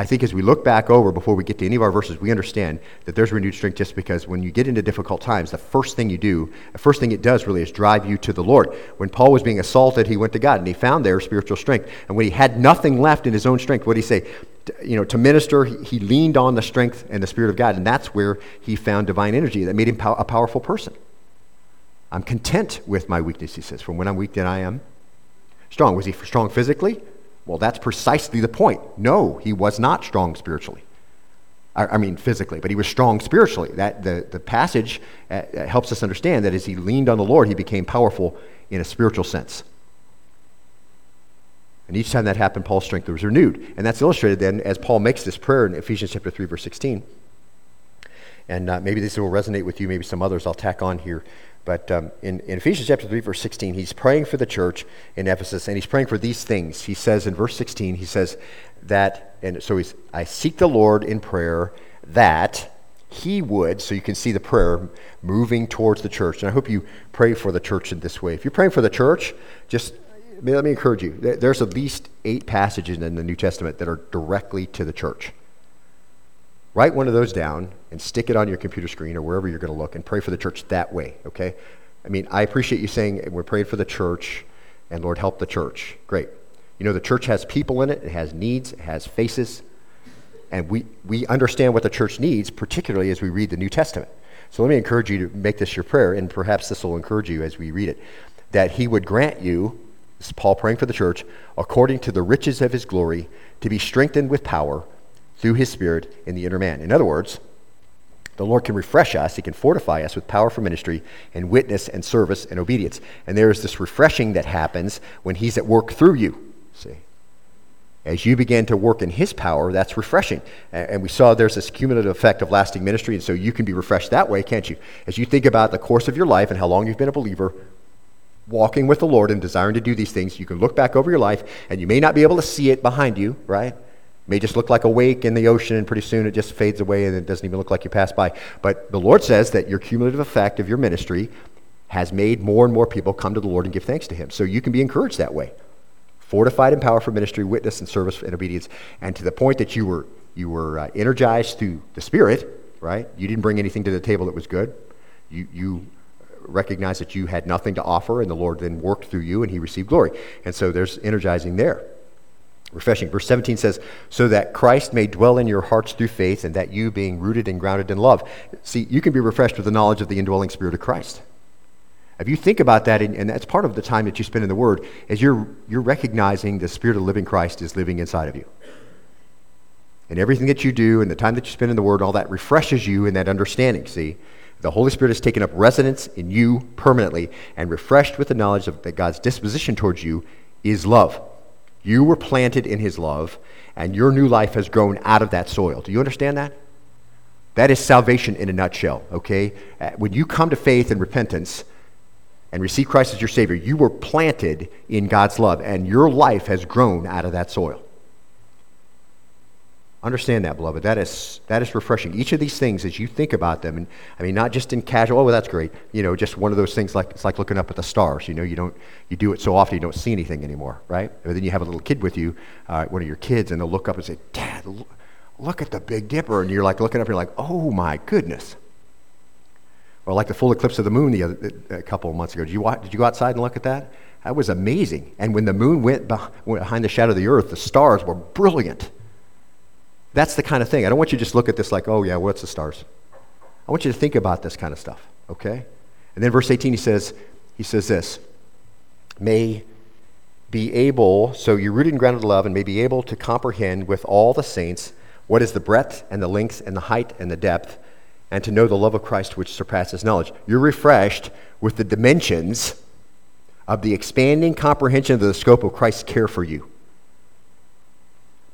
I think as we look back over before we get to any of our verses, we understand that there's renewed strength just because when you get into difficult times, the first thing you do, the first thing it does really is drive you to the Lord. When Paul was being assaulted, he went to God and he found there spiritual strength. And when he had nothing left in his own strength, what did he say? You know, to minister, he leaned on the strength and the Spirit of God, and that's where he found divine energy that made him a powerful person. I'm content with my weakness, he says. From when I'm weak, then I am strong. Was he strong physically? Well, that's precisely the point. No, he was not strong spiritually. I, I mean, physically, but he was strong spiritually. That, the, the passage uh, uh, helps us understand that as he leaned on the Lord, he became powerful in a spiritual sense. And each time that happened, Paul's strength was renewed. And that's illustrated then as Paul makes this prayer in Ephesians chapter 3, verse 16. And uh, maybe this will resonate with you, maybe some others I'll tack on here. But um, in, in Ephesians chapter 3, verse 16, he's praying for the church in Ephesus, and he's praying for these things. He says in verse 16, he says that, and so he's, I seek the Lord in prayer that he would, so you can see the prayer moving towards the church. And I hope you pray for the church in this way. If you're praying for the church, just let me encourage you. There's at least eight passages in the New Testament that are directly to the church. Write one of those down and stick it on your computer screen or wherever you're going to look and pray for the church that way, okay? I mean, I appreciate you saying we're praying for the church and Lord help the church. Great. You know, the church has people in it, it has needs, it has faces, and we, we understand what the church needs, particularly as we read the New Testament. So let me encourage you to make this your prayer, and perhaps this will encourage you as we read it, that He would grant you, this is Paul praying for the church, according to the riches of His glory, to be strengthened with power through His Spirit in the inner man. In other words, the Lord can refresh us, He can fortify us with power for ministry and witness and service and obedience. And there is this refreshing that happens when He's at work through you. See? As you begin to work in His power, that's refreshing. And we saw there's this cumulative effect of lasting ministry, and so you can be refreshed that way, can't you? As you think about the course of your life and how long you've been a believer, walking with the Lord and desiring to do these things, you can look back over your life, and you may not be able to see it behind you, right? May just look like a wake in the ocean, and pretty soon it just fades away and it doesn't even look like you passed by. But the Lord says that your cumulative effect of your ministry has made more and more people come to the Lord and give thanks to Him. So you can be encouraged that way fortified and powerful ministry, witness, and service and obedience, and to the point that you were, you were uh, energized through the Spirit, right? You didn't bring anything to the table that was good. You, you recognized that you had nothing to offer, and the Lord then worked through you, and He received glory. And so there's energizing there. Refreshing. Verse 17 says, So that Christ may dwell in your hearts through faith, and that you, being rooted and grounded in love. See, you can be refreshed with the knowledge of the indwelling Spirit of Christ. If you think about that, and, that's part of the time that you spend in the Word, is you're, you're recognizing the Spirit of living Christ is living inside of you. And everything that you do and the time that you spend in the Word, all that refreshes you in that understanding, see? The Holy Spirit has taken up residence in you permanently and refreshed with the knowledge of, that God's disposition towards you is love. You were planted in His love, and your new life has grown out of that soil. Do you understand that? That is salvation in a nutshell, okay? Uh, when you come to faith and repentance, and receive Christ as your Savior, you were planted in God's love, and your life has grown out of that soil. Understand that, beloved. That is, that is refreshing. Each of these things, as you think about them, and I mean, not just in casual, oh, well, that's great. You know, just one of those things like it's like looking up at the stars. You know, you don't, you do it so often you don't see anything anymore, right? Or then you have a little kid with you, uh, one of your kids, and they'll look up and say, Dad, look at the Big Dipper. And you're like looking up and you're like, oh my goodness. Or like the full eclipse of the moon the other, a couple of months ago. Did you, watch, did you go outside and look at that? That was amazing. And when the moon went behind the shadow of the earth, the stars were brilliant. That's the kind of thing. I don't want you to just look at this like, oh, yeah, what's the stars? I want you to think about this kind of stuff, okay? And then verse 18, he says, he says this, may be able, so you're rooted and grounded in love, and may be able to comprehend with all the saints what is the breadth and the length and the height and the depth, and to know the love of Christ which surpasses knowledge. You're refreshed with the dimensions of the expanding comprehension of the scope of Christ's care for you.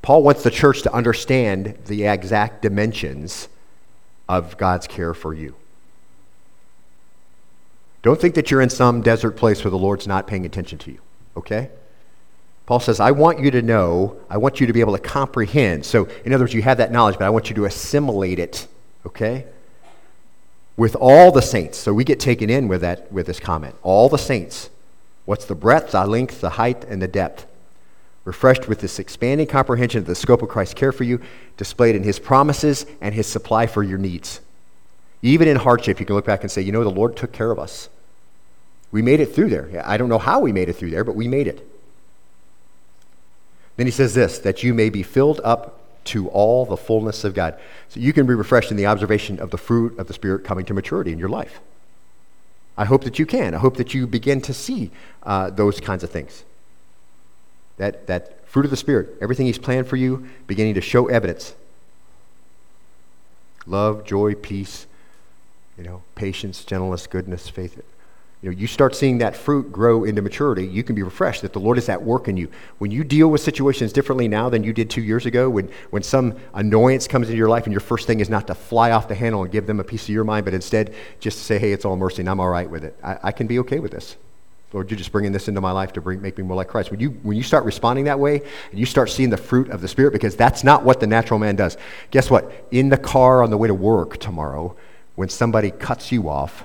Paul wants the church to understand the exact dimensions of God's care for you. Don't think that you're in some desert place where the Lord's not paying attention to you, okay? Paul says, I want you to know, I want you to be able to comprehend. So, in other words, you have that knowledge, but I want you to assimilate it, okay? with all the saints. So we get taken in with that with this comment. All the saints. What's the breadth, the length, the height, and the depth? Refreshed with this expanding comprehension of the scope of Christ's care for you, displayed in his promises and his supply for your needs. Even in hardship, you can look back and say, you know, the Lord took care of us. We made it through there. I don't know how we made it through there, but we made it. Then he says this that you may be filled up to all the fullness of God. So you can be refreshed in the observation of the fruit of the Spirit coming to maturity in your life. I hope that you can. I hope that you begin to see uh, those kinds of things. That, that fruit of the Spirit, everything He's planned for you, beginning to show evidence. Love, joy, peace, you know, patience, gentleness, goodness, faith, you know, you start seeing that fruit grow into maturity, you can be refreshed that the Lord is at work in you. When you deal with situations differently now than you did two years ago, when, when some annoyance comes into your life and your first thing is not to fly off the handle and give them a piece of your mind, but instead just to say, hey, it's all mercy and I'm all right with it. I, I can be okay with this. Lord, you're just bringing this into my life to bring, make me more like Christ. When you, when you start responding that way and you start seeing the fruit of the Spirit, because that's not what the natural man does. Guess what? In the car on the way to work tomorrow, when somebody cuts you off,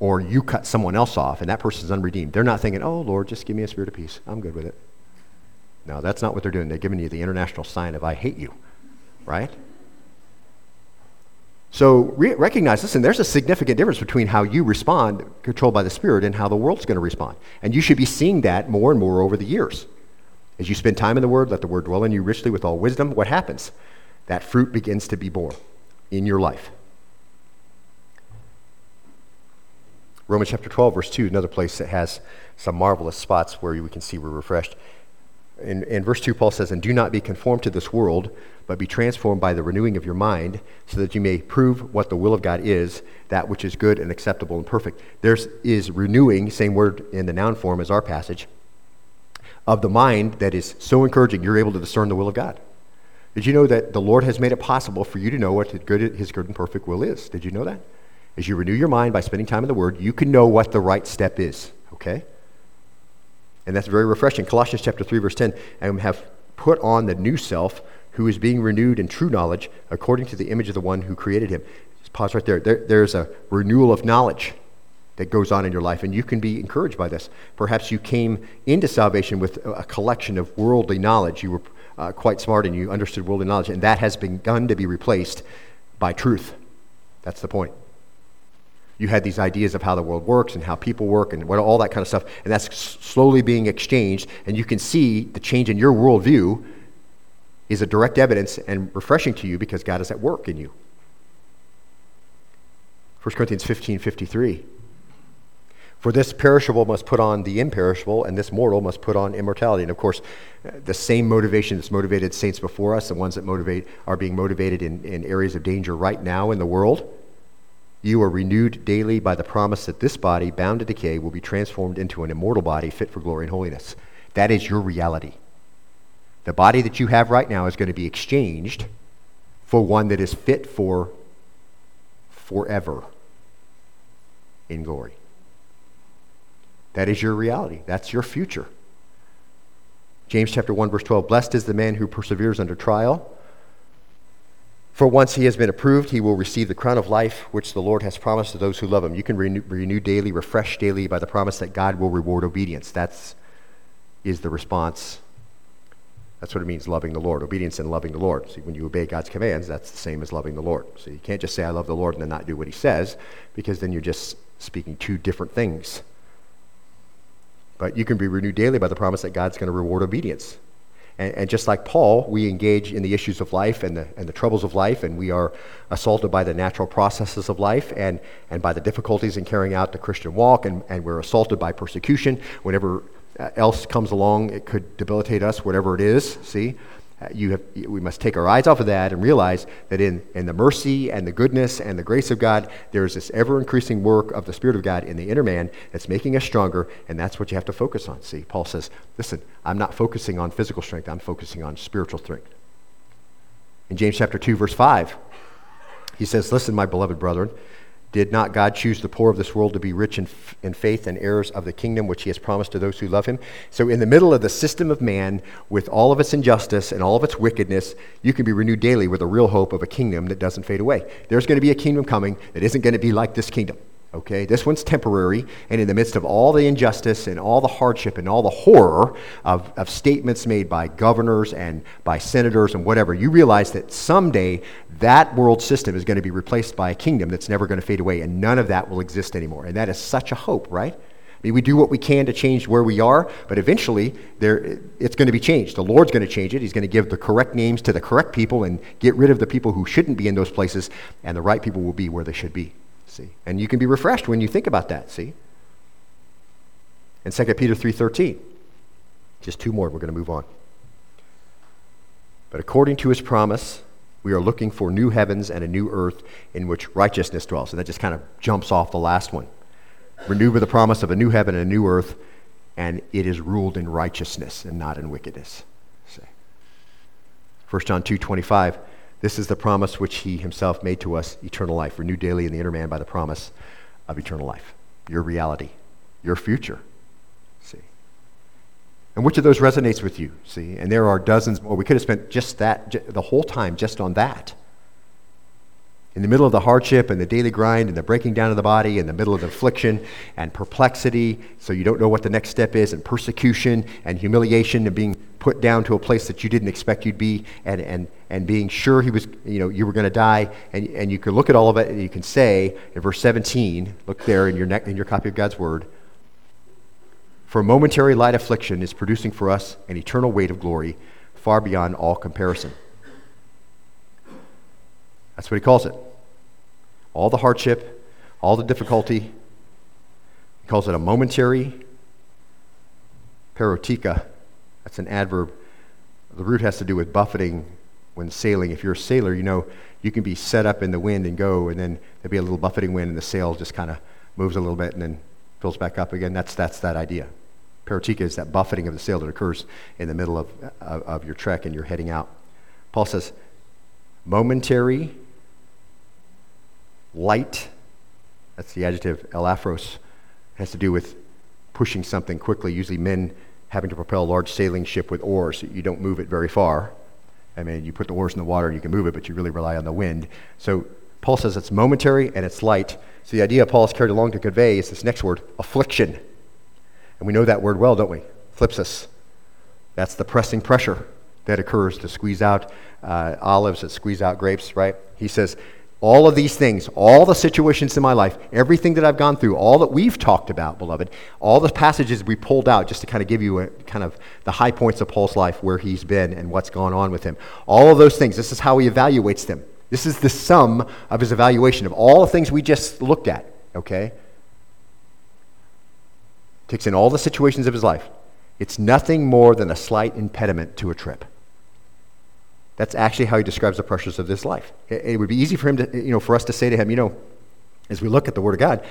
or you cut someone else off and that person's unredeemed, they're not thinking, oh, Lord, just give me a spirit of peace. I'm good with it. No, that's not what they're doing. They're giving you the international sign of, I hate you, right? So re- recognize, listen, there's a significant difference between how you respond, controlled by the Spirit, and how the world's going to respond. And you should be seeing that more and more over the years. As you spend time in the Word, let the Word dwell in you richly with all wisdom, what happens? That fruit begins to be born in your life. Romans chapter 12, verse 2, another place that has some marvelous spots where we can see we're refreshed. In, in verse 2, Paul says, And do not be conformed to this world, but be transformed by the renewing of your mind, so that you may prove what the will of God is, that which is good and acceptable and perfect. There is renewing, same word in the noun form as our passage, of the mind that is so encouraging you're able to discern the will of God. Did you know that the Lord has made it possible for you to know what his good, his good and perfect will is? Did you know that? As you renew your mind by spending time in the Word, you can know what the right step is, okay? And that's very refreshing. Colossians chapter 3, verse 10, and have put on the new self who is being renewed in true knowledge according to the image of the one who created him. Just pause right there. there. There's a renewal of knowledge that goes on in your life, and you can be encouraged by this. Perhaps you came into salvation with a collection of worldly knowledge. You were uh, quite smart and you understood worldly knowledge, and that has begun to be replaced by truth. That's the point you had these ideas of how the world works and how people work and what, all that kind of stuff, and that's slowly being exchanged, and you can see the change in your worldview is a direct evidence and refreshing to you because God is at work in you. 1 Corinthians 15 53. For this perishable must put on the imperishable, and this mortal must put on immortality. And of course, uh, the same motivation that's motivated saints before us, the ones that motivate are being motivated in, in areas of danger right now in the world you are renewed daily by the promise that this body, bound to decay, will be transformed into an immortal body fit for glory and holiness. That is your reality. The body that you have right now is going to be exchanged for one that is fit for forever in glory. That is your reality. That's your future. James chapter 1 verse 12 Blessed is the man who perseveres under trial for once he has been approved, he will receive the crown of life which the Lord has promised to those who love him. You can renew, renew daily, refresh daily by the promise that God will reward obedience. That's is the response. That's what it means, loving the Lord. Obedience and loving the Lord. See, when you obey God's commands, that's the same as loving the Lord. So you can't just say, I love the Lord, and then not do what he says, because then you're just speaking two different things. But you can be renewed daily by the promise that God's going to reward obedience. And, and, just like Paul, we engage in the issues of life and the, and the troubles of life, and we are assaulted by the natural processes of life and, and by the difficulties in carrying out the Christian walk, and, and we're assaulted by persecution. Whenever uh, else comes along, it could debilitate us, whatever it is, see? You have, we must take our eyes off of that and realize that in, in the mercy and the goodness and the grace of God, there is this ever increasing work of the Spirit of God in the inner man that's making us stronger, and that's what you have to focus on. See, Paul says, listen, I'm not focusing on physical strength, I'm focusing on spiritual strength. In James chapter 2, verse 5, he says, Listen, my beloved brethren, did not God choose the poor of this world to be rich in, f- in faith and heirs of the kingdom which he has promised to those who love him? So, in the middle of the system of man, with all of its injustice and all of its wickedness, you can be renewed daily with a real hope of a kingdom that doesn't fade away. There's going to be a kingdom coming that isn't going to be like this kingdom. Okay, this one's temporary, and in the midst of all the injustice and all the hardship and all the horror of, of statements made by governors and by senators and whatever, you realize that someday that world system is going to be replaced by a kingdom that's never going to fade away, and none of that will exist anymore. And that is such a hope, right? I mean, we do what we can to change where we are, but eventually there, it's going to be changed. The Lord's going to change it. He's going to give the correct names to the correct people and get rid of the people who shouldn't be in those places, and the right people will be where they should be. See? And you can be refreshed when you think about that, see? And 2 Peter 3:13. Just two more, we're going to move on. But according to his promise, we are looking for new heavens and a new earth in which righteousness dwells. And that just kind of jumps off the last one. Renewed with the promise of a new heaven and a new earth, and it is ruled in righteousness and not in wickedness. Say. 1 John 2 25. This is the promise which he himself made to us eternal life, renewed daily in the inner man by the promise of eternal life. Your reality, your future. See? And which of those resonates with you? See? And there are dozens more. We could have spent just that, the whole time just on that. in the middle of the hardship and the daily grind and the breaking down of the body, in the middle of affliction and perplexity, so you don't know what the next step is, and persecution and humiliation and being put down to a place that you didn't expect you'd be, and, and, and being sure he was, you know, you were going to die, and, and you can look at all of it and you can say in verse 17, look there in your, ne- in your copy of God's word, for momentary light affliction is producing for us an eternal weight of glory far beyond all comparison. That's what he calls it. All the hardship, all the difficulty. He calls it a momentary parautika. That's an adverb. The root has to do with buffeting when sailing. If you're a sailor, you know you can be set up in the wind and go, and then there'll be a little buffeting wind, and the sail just kind of moves a little bit and then fills back up again. That's, that's that idea. Parautika is that buffeting of the sail that occurs in the middle of, of, of your trek and you're heading out. Paul says, momentary light, that's the adjective elaphros, has to do with pushing something quickly, usually men having to propel a large sailing ship with oars. You don't move it very far. I mean, you put the oars in the water and you can move it, but you really rely on the wind. So Paul says it's momentary and it's light. So the idea Paul has carried along to convey is this next word, affliction. And we know that word well, don't we? Thlipsis. That's the pressing pressure that occurs to squeeze out uh, olives, that squeeze out grapes, right? He says, all of these things, all the situations in my life, everything that I've gone through, all that we've talked about, beloved, all the passages we pulled out just to kind of give you a, kind of the high points of Paul's life, where he's been and what's gone on with him. All of those things, this is how he evaluates them. This is the sum of his evaluation of all the things we just looked at, okay? Takes in all the situations of his life. It's nothing more than a slight impediment to a trip. That's actually how he describes the pressures of this life. It, would be easy for him to, you know, for us to say to him, you know, as we look at the Word of God,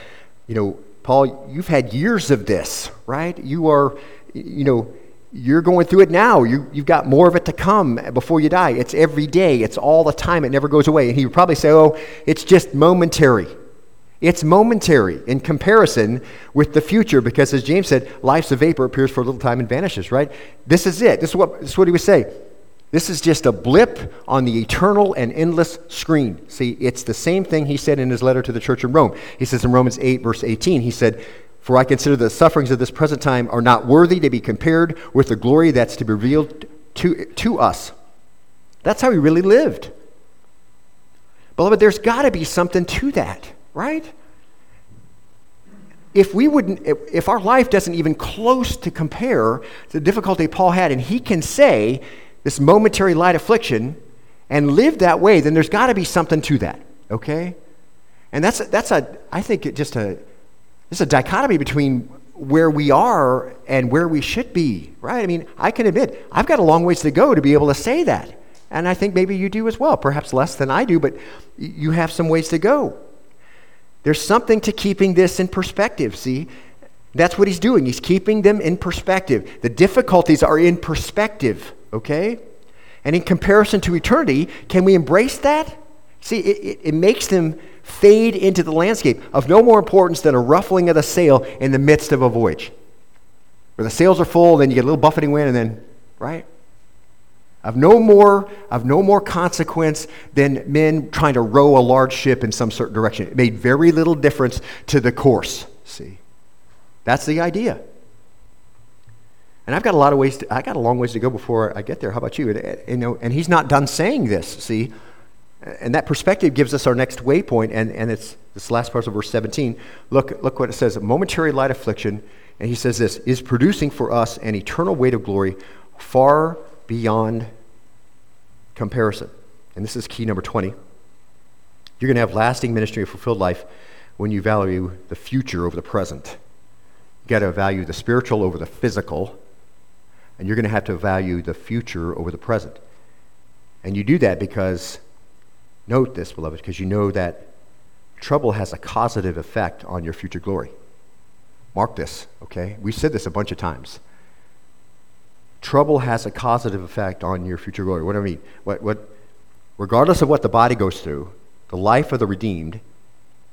you know, Paul, you've had years of this, right? You are, you know, you're going through it now. You, you've got more of it to come before you die. It's every day. It's all the time. It never goes away. And he would probably say, oh, it's just momentary. It's momentary in comparison with the future because, as James said, life's a vapor, appears for a little time and vanishes, right? This is it. This is what, this is what he would say. This is just a blip on the eternal and endless screen. See, it's the same thing he said in his letter to the church in Rome. He says in Romans 8, verse 18, he said, For I consider the sufferings of this present time are not worthy to be compared with the glory that's to be revealed to, to us. That's how he really lived. Beloved, there's got to be something to that, right? if we wouldn't if, if, our life doesn't even close to compare to the difficulty paul had and he can say this momentary light affliction and live that way, then there's got to be something to that, okay? And that's, that's a, I think, it just a, it's a dichotomy between where we are and where we should be, right? I mean, I can admit, I've got a long ways to go to be able to say that. And I think maybe you do as well, perhaps less than I do, but you have some ways to go. There's something to keeping this in perspective, see? That's what he's doing. He's keeping them in perspective. The difficulties are in perspective okay? And in comparison to eternity, can we embrace that? See, it, it, it, makes them fade into the landscape of no more importance than a ruffling of the sail in the midst of a voyage. Where the sails are full, then you get a little buffeting wind, and then, right? Of no more, of no more consequence than men trying to row a large ship in some certain direction. It made very little difference to the course. See? That's the idea. And I've got a lot of ways, to, I got a long ways to go before I get there. How about you? And, you know, and he's not done saying this, see? And that perspective gives us our next waypoint, and, and it's this last part of verse 17. Look, look what it says. Momentary light affliction, and he says this, is producing for us an eternal weight of glory far beyond comparison. And this is key number 20. You're going to have lasting ministry and fulfilled life when you value the future over the present. You've got to value the spiritual over the physical and you're going to have to value the future over the present. And you do that because, note this, beloved, because you know that trouble has a causative effect on your future glory. Mark this, okay? We've said this a bunch of times. Trouble has a causative effect on your future glory. What do I mean? What, what, regardless of what the body goes through, the life of the redeemed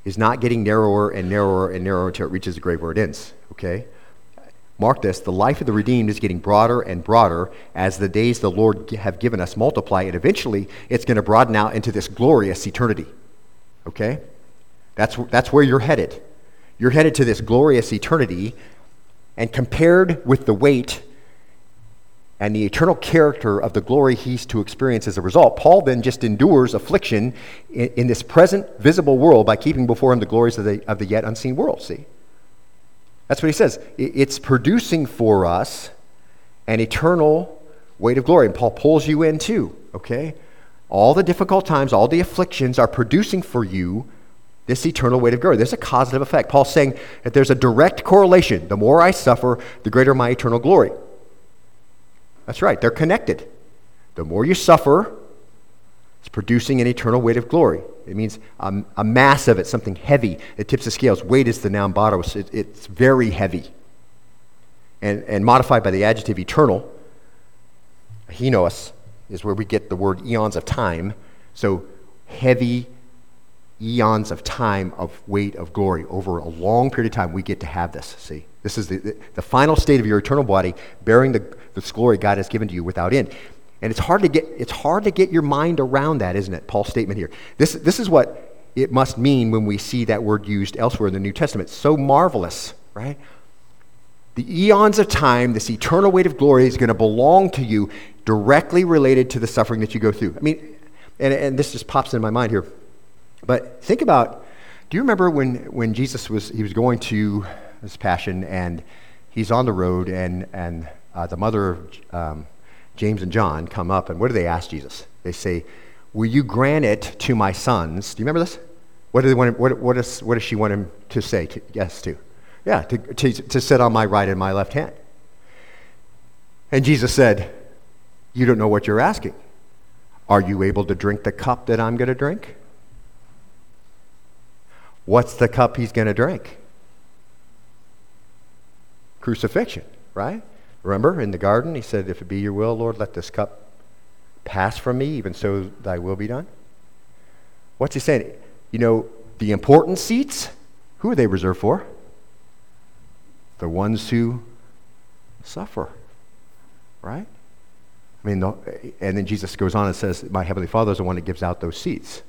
is not getting narrower and narrower and narrower until it reaches the grave where it ends, okay? Mark this the life of the redeemed is getting broader and broader as the days the Lord have given us multiply, and eventually it's going to broaden out into this glorious eternity. Okay? That's, that's where you're headed. You're headed to this glorious eternity, and compared with the weight and the eternal character of the glory he's to experience as a result, Paul then just endures affliction in, in, this present visible world by keeping before him the glories of the, of the yet unseen world. See? That's what he says. It's producing for us an eternal weight of glory. And Paul pulls you in too, okay? All the difficult times, all the afflictions are producing for you this eternal weight of glory. There's a causative effect. Paul's saying that there's a direct correlation. The more I suffer, the greater my eternal glory. That's right, they're connected. The more you suffer, it's producing an eternal weight of glory. It means a, mass of it, something heavy. It tips the scales. Weight is the noun baros. It, it's very heavy. And, and modified by the adjective eternal, henos is where we get the word eons of time. So heavy eons of time of weight of glory. Over a long period of time, we get to have this. See? This is the, the, the final state of your eternal body, bearing the, this glory God has given to you without end. And it's hard to get, it's hard to get your mind around that, isn't it? Paul's statement here. This, this is what it must mean when we see that word used elsewhere in the New Testament. So marvelous, right? The eons of time, this eternal weight of glory is going to belong to you directly related to the suffering that you go through. I mean, and, and this just pops in my mind here. But think about, do you remember when, when Jesus was, he was going to his passion and he's on the road and, and uh, the mother of um, James and John come up and what do they ask Jesus? They say, will you grant it to my sons? Do you remember this? What, do they want, what, what, is, what does she want him to say to, yes to? Yeah, to, to, to sit on my right and my left hand. And Jesus said, You don't know what you're asking. Are you able to drink the cup that I'm going to drink? What's the cup he's going to drink? Crucifixion, right? Remember in the garden, he said, If it be your will, Lord, let this cup pass from me, even so thy will be done. What's he saying? You know, the important seats, who are they reserved for? the ones who suffer, right? I mean, and then Jesus goes on and says, My Heavenly Father is the one that gives out those seats.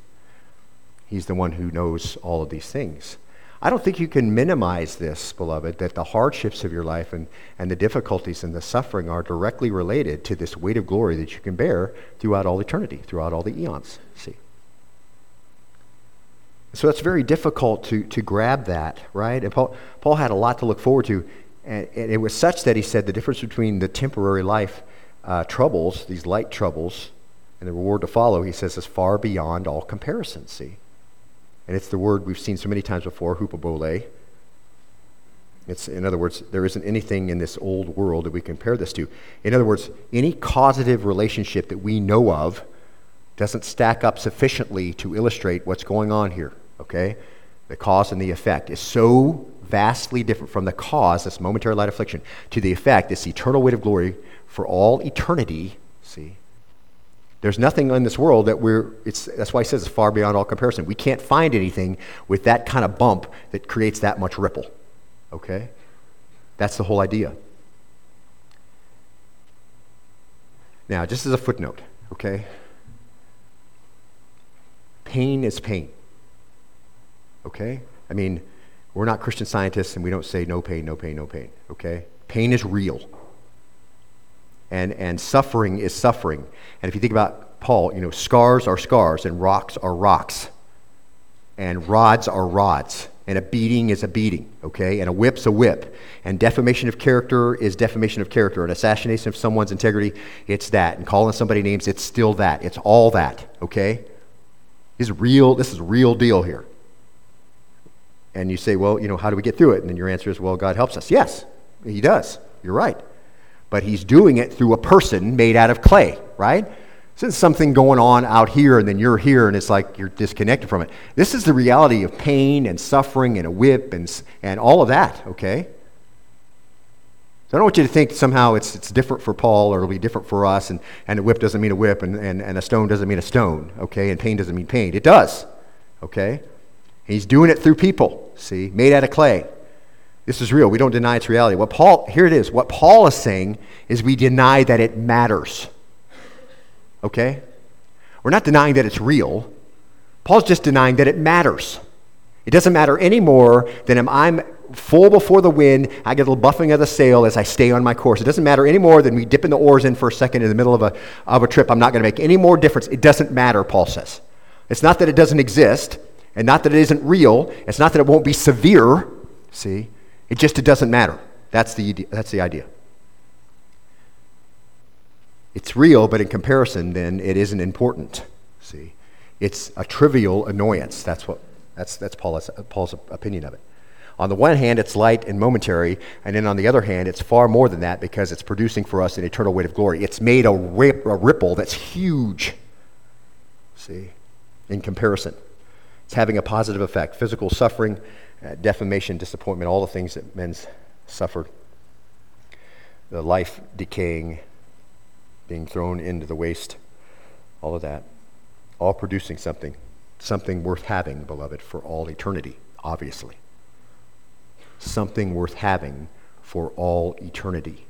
He's the one who knows all of these things. I don't think you can minimize this, beloved, that the hardships of your life and, and the difficulties and the suffering are directly related to this weight of glory that you can bear throughout all eternity, throughout all the eons. See? So it's very difficult to, to grab that, right? And Paul, Paul had a lot to look forward to. And, and it was such that he said the difference between the temporary life uh, troubles, these light troubles, and the reward to follow, he says, is far beyond all comparison, see? And it's the word we've seen so many times before, huperbole. It's, in other words, there isn't anything in this old world that we compare this to. In other words, any causative relationship that we know of doesn't stack up sufficiently to illustrate what's going on here okay? The cause and the effect is so vastly different from the cause, this momentary light affliction, to the effect, this eternal weight of glory for all eternity. See? There's nothing in this world that we're, it's, that's why he says it's far beyond all comparison. We can't find anything with that kind of bump that creates that much ripple. Okay? That's the whole idea. Now, just as a footnote, okay? Pain is pain. Okay? I mean, we're not Christian scientists and we don't say no pain, no pain, no pain. Okay? Pain is real. And, and suffering is suffering. And if you think about Paul, you know, scars are scars and rocks are rocks. And rods are rods. And a beating is a beating, okay? And a whip's a whip. And defamation of character is defamation of character. And assassination of someone's integrity, it's that. And calling somebody names, it's still that. It's all that, okay? This is real, this is real deal here and you say, well, you know, how do we get through it? And then your answer is, well, God helps us. Yes, He does. You're right. But He's doing it through a person made out of clay, right? Is something going on out here, and then you're here, and it's like you're disconnected from it. This is the reality of pain and suffering and a whip and, and all of that, okay? So I don't want you to think somehow it's, it's different for Paul or it'll be different for us, and, and a whip doesn't mean a whip, and, and, and a stone doesn't mean a stone, okay? And pain doesn't mean pain. It does, okay? He's doing it through people, see, made out of clay. This is real. We don't deny its reality. What Paul, here it is. What Paul is saying is we deny that it matters. Okay? We're not denying that it's real. Paul's just denying that it matters. It doesn't matter any more than am I'm full before the wind, I get a little buffing of the sail as I stay on my course. It doesn't matter any more than me dipping the oars in for a second in the middle of a, of a trip. I'm not going to make any more difference. It doesn't matter, Paul says. It's not that it doesn't exist, and not that it isn't real. It's not that it won't be severe, see? It just it doesn't matter. That's the, that's the idea. It's real, but in comparison, then it isn't important, see? It's a trivial annoyance. That's, what, that's, that's Paul's, Paul's opinion of it. On the one hand, it's light and momentary, and then on the other hand, it's far more than that because it's producing for us an eternal weight of glory. It's made a, rip, a ripple that's huge, see, in comparison. It's having a positive effect. Physical suffering, uh, defamation, disappointment, all the things that men's suffered. The life decaying, being thrown into the waste, all of that all producing something, something worth having, beloved, for all eternity, obviously. Something worth having for all eternity.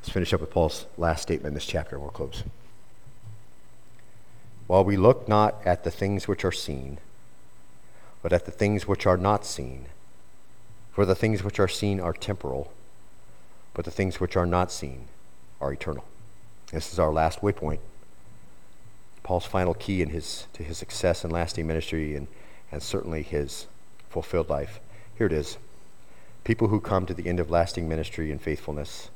Let's finish up with Paul's last statement in this chapter, and we'll close. While we look not at the things which are seen, but at the things which are not seen, for the things which are seen are temporal, but the things which are not seen are eternal. This is our last waypoint. Paul's final key in his, to his success and lasting ministry and, and certainly his fulfilled life. Here it is. People who come to the end of lasting ministry and faithfulness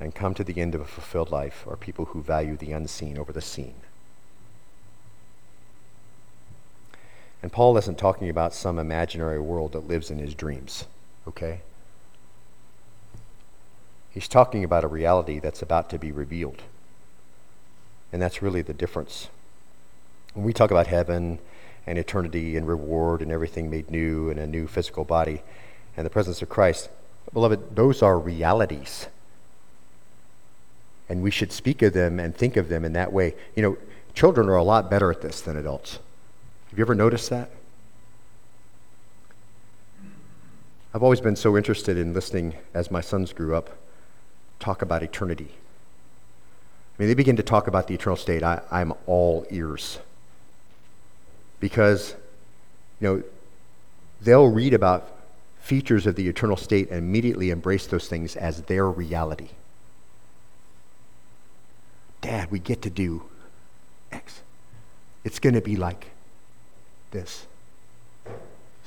and come to the end of a fulfilled life are people who value the unseen over the seen. And Paul isn't talking about some imaginary world that lives in his dreams, okay? He's talking about a reality that's about to be revealed. And that's really the difference. When we talk about heaven and eternity and reward and everything made new and a new physical body and the presence of Christ, beloved, those are realities. And we should speak of them and think of them in that way. You know, children are a lot better at this than adults. Have you ever noticed that? I've always been so interested in listening as my sons grew up talk about eternity. I mean, they begin to talk about the eternal state. I, I'm all ears. Because, you know, they'll read about features of the eternal state and immediately embrace those things as their reality. Dad, we get to do X. It's going to be like this.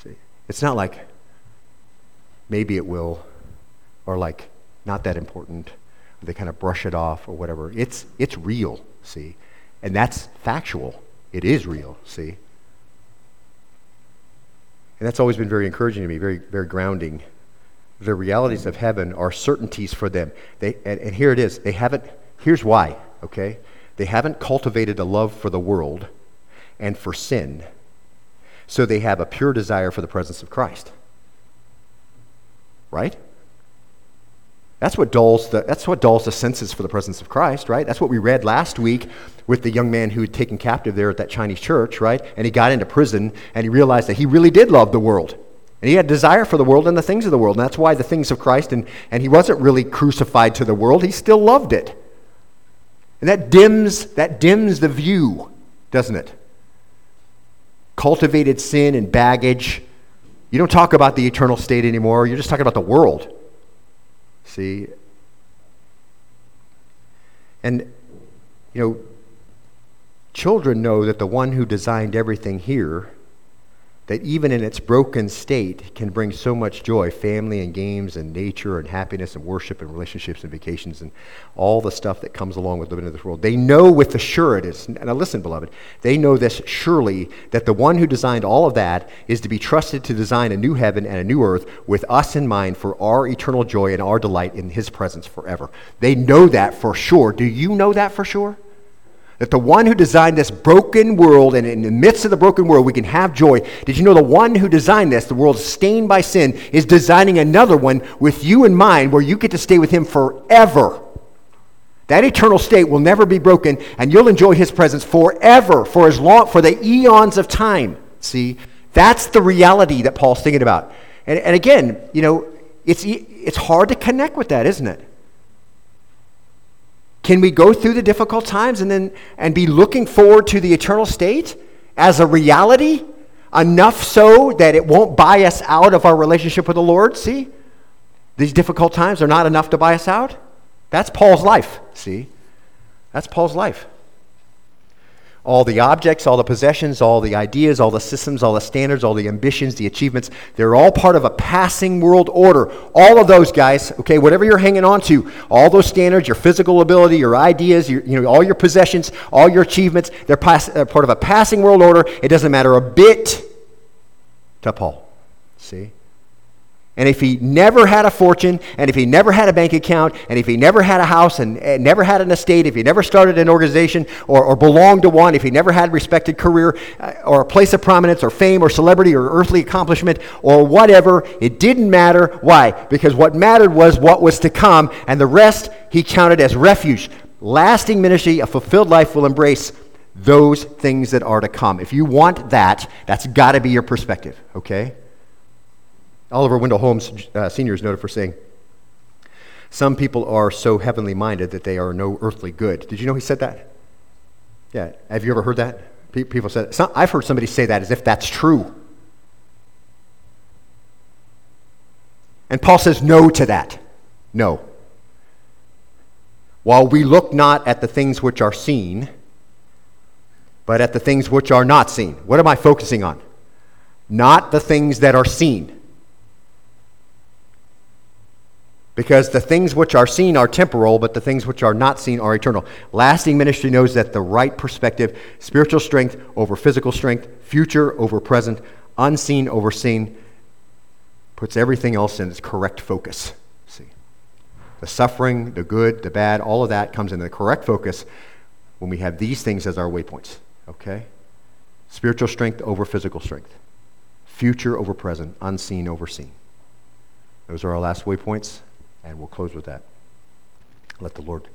See? It's not like maybe it will, or like not that important. They kind of brush it off or whatever. It's, it's real, see? And that's factual. It is real, see? And that's always been very encouraging to me, very, very grounding. The realities of heaven are certainties for them. They, and, and here it is. They haven't, here's why, okay? They haven't cultivated a love for the world and for sin, so they have a pure desire for the presence of Christ. Right? That's what dulls the, that's what dulls the senses for the presence of Christ, right? That's what we read last week with the young man who had taken captive there at that Chinese church, right? And he got into prison and he realized that he really did love the world. And he had desire for the world and the things of the world. And that's why the things of Christ, and, and he wasn't really crucified to the world, he still loved it. And that dims, that dims the view, doesn't it? Cultivated sin and baggage. You don't talk about the eternal state anymore, you're just talking about the world. See? And, you know, children know that the one who designed everything here that even in its broken state can bring so much joy family and games and nature and happiness and worship and relationships and vacations and all the stuff that comes along with living in this world. They know with assurance, and now listen, beloved, they know this surely that the one who designed all of that is to be trusted to design a new heaven and a new earth with us in mind for our eternal joy and our delight in his presence forever. They know that for sure. Do you know that for sure? That the one who designed this broken world, and in the midst of the broken world, we can have joy. Did you know the one who designed this, the world stained by sin, is designing another one with you in mind where you get to stay with him forever? That eternal state will never be broken, and you'll enjoy his presence forever, for as long for the eons of time. See, that's the reality that Paul's thinking about. And, and again, you know, it's, it's hard to connect with that, isn't it? Can we go through the difficult times and then and be looking forward to the eternal state as a reality? Enough so that it won't buy us out of our relationship with the Lord? See? These difficult times are not enough to buy us out? That's Paul's life, see? That's Paul's life all the objects, all the possessions, all the ideas, all the systems, all the standards, all the ambitions, the achievements, they're all part of a passing world order. All of those guys, okay, whatever you're hanging on to, all those standards, your physical ability, your ideas, your, you know, all your possessions, all your achievements, they're, pass, they're part of a passing world order. It doesn't matter a bit to Paul. See? And if he never had a fortune, and if he never had a bank account, and if he never had a house, and, and never had an estate, if he never started an organization or, or belonged to one, if he never had a respected career uh, or a place of prominence or fame or celebrity or earthly accomplishment or whatever, it didn't matter. Why? Because what mattered was what was to come, and the rest he counted as refuge. Lasting ministry, a fulfilled life will embrace those things that are to come. If you want that, that's got to be your perspective, okay? Oliver Wendell Holmes, uh, senior, is noted for saying, Some people are so heavenly minded that they are no earthly good. Did you know he said that? Yeah. Have you ever heard that? People said, I've heard somebody say that as if that's true. And Paul says no to that. No. While we look not at the things which are seen, but at the things which are not seen. What am I focusing on? Not the things that are seen. Because the things which are seen are temporal, but the things which are not seen are eternal. Lasting ministry knows that the right perspective, spiritual strength over physical strength, future over present, unseen over seen, puts everything else in its correct focus. See? The suffering, the good, the bad, all of that comes into the correct focus when we have these things as our waypoints. Okay? Spiritual strength over physical strength, future over present, unseen over seen. Those are our last waypoints. And we'll close with that. Let the Lord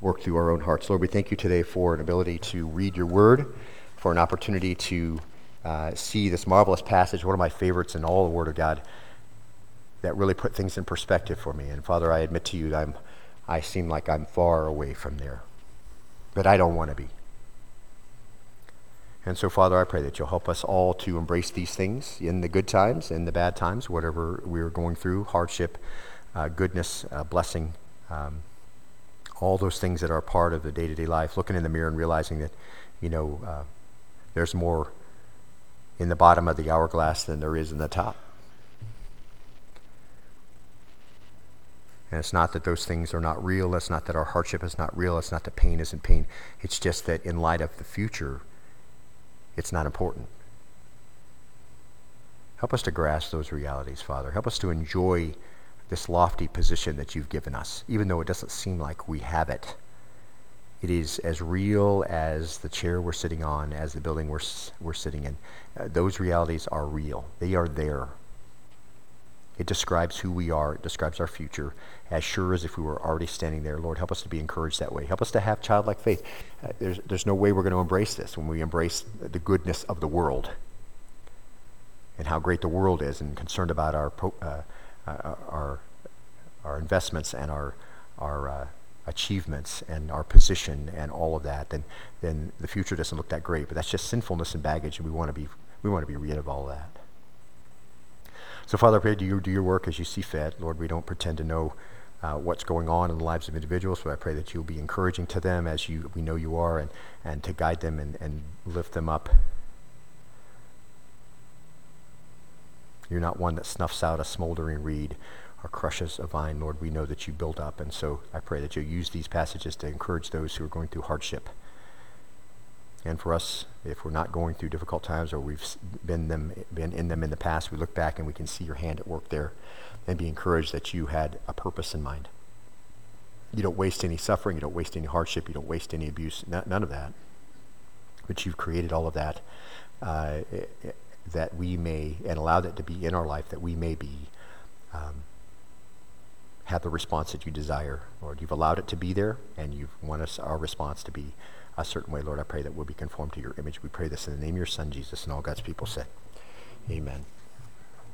work through our own hearts. Lord, we thank you today for an ability to read your word, for an opportunity to uh, see this marvelous passage, one of my favorites in all the Word of God, that really put things in perspective for me. And Father, I admit to you that I'm, I seem like I'm far away from there, but I don't want to be. And so, Father, I pray that you'll help us all to embrace these things in the good times, in the bad times, whatever we're going through, hardship, uh, goodness, uh, blessing, um, all those things that are part of the day to day life, looking in the mirror and realizing that, you know, uh, there's more in the bottom of the hourglass than there is in the top. And it's not that those things are not real. It's not that our hardship is not real. It's not that pain isn't pain. It's just that in light of the future, it's not important. Help us to grasp those realities, Father. Help us to enjoy this lofty position that you've given us, even though it doesn't seem like we have it. It is as real as the chair we're sitting on, as the building we're, we're sitting in. Uh, those realities are real, they are there. It describes who we are, it describes our future, as sure as if we were already standing there. Lord, help us to be encouraged that way. Help us to have childlike faith. Uh, there's, there's no way we're going to embrace this when we embrace the goodness of the world and how great the world is and concerned about our. Uh, our, our investments and our, our uh, achievements and our position and all of that, then, then the future doesn't look that great. But that's just sinfulness and baggage, and we want to be, we want to be rid of all that. So, Father, I pray do you do your work as you see fit. Lord, we don't pretend to know uh, what's going on in the lives of individuals, but I pray that you'll be encouraging to them as you we know you are, and, and to guide them and, and lift them up. You're not one that snuffs out a smoldering reed or crushes a vine. Lord, we know that you build up. And so I pray that you'll use these passages to encourage those who are going through hardship. And for us, if we're not going through difficult times or we've been, them, been in them in the past, we look back and we can see your hand at work there and be encouraged that you had a purpose in mind. You don't waste any suffering, you don't waste any hardship, you don't waste any abuse, none of that. But you've created all of that. Uh, that we may, and allow that to be in our life, that we may be, um, have the response that you desire. Lord, you've allowed it to be there, and you want us, our response to be a certain way. Lord, I pray that we'll be conformed to your image. We pray this in the name of your Son, Jesus, and all God's people said. Amen.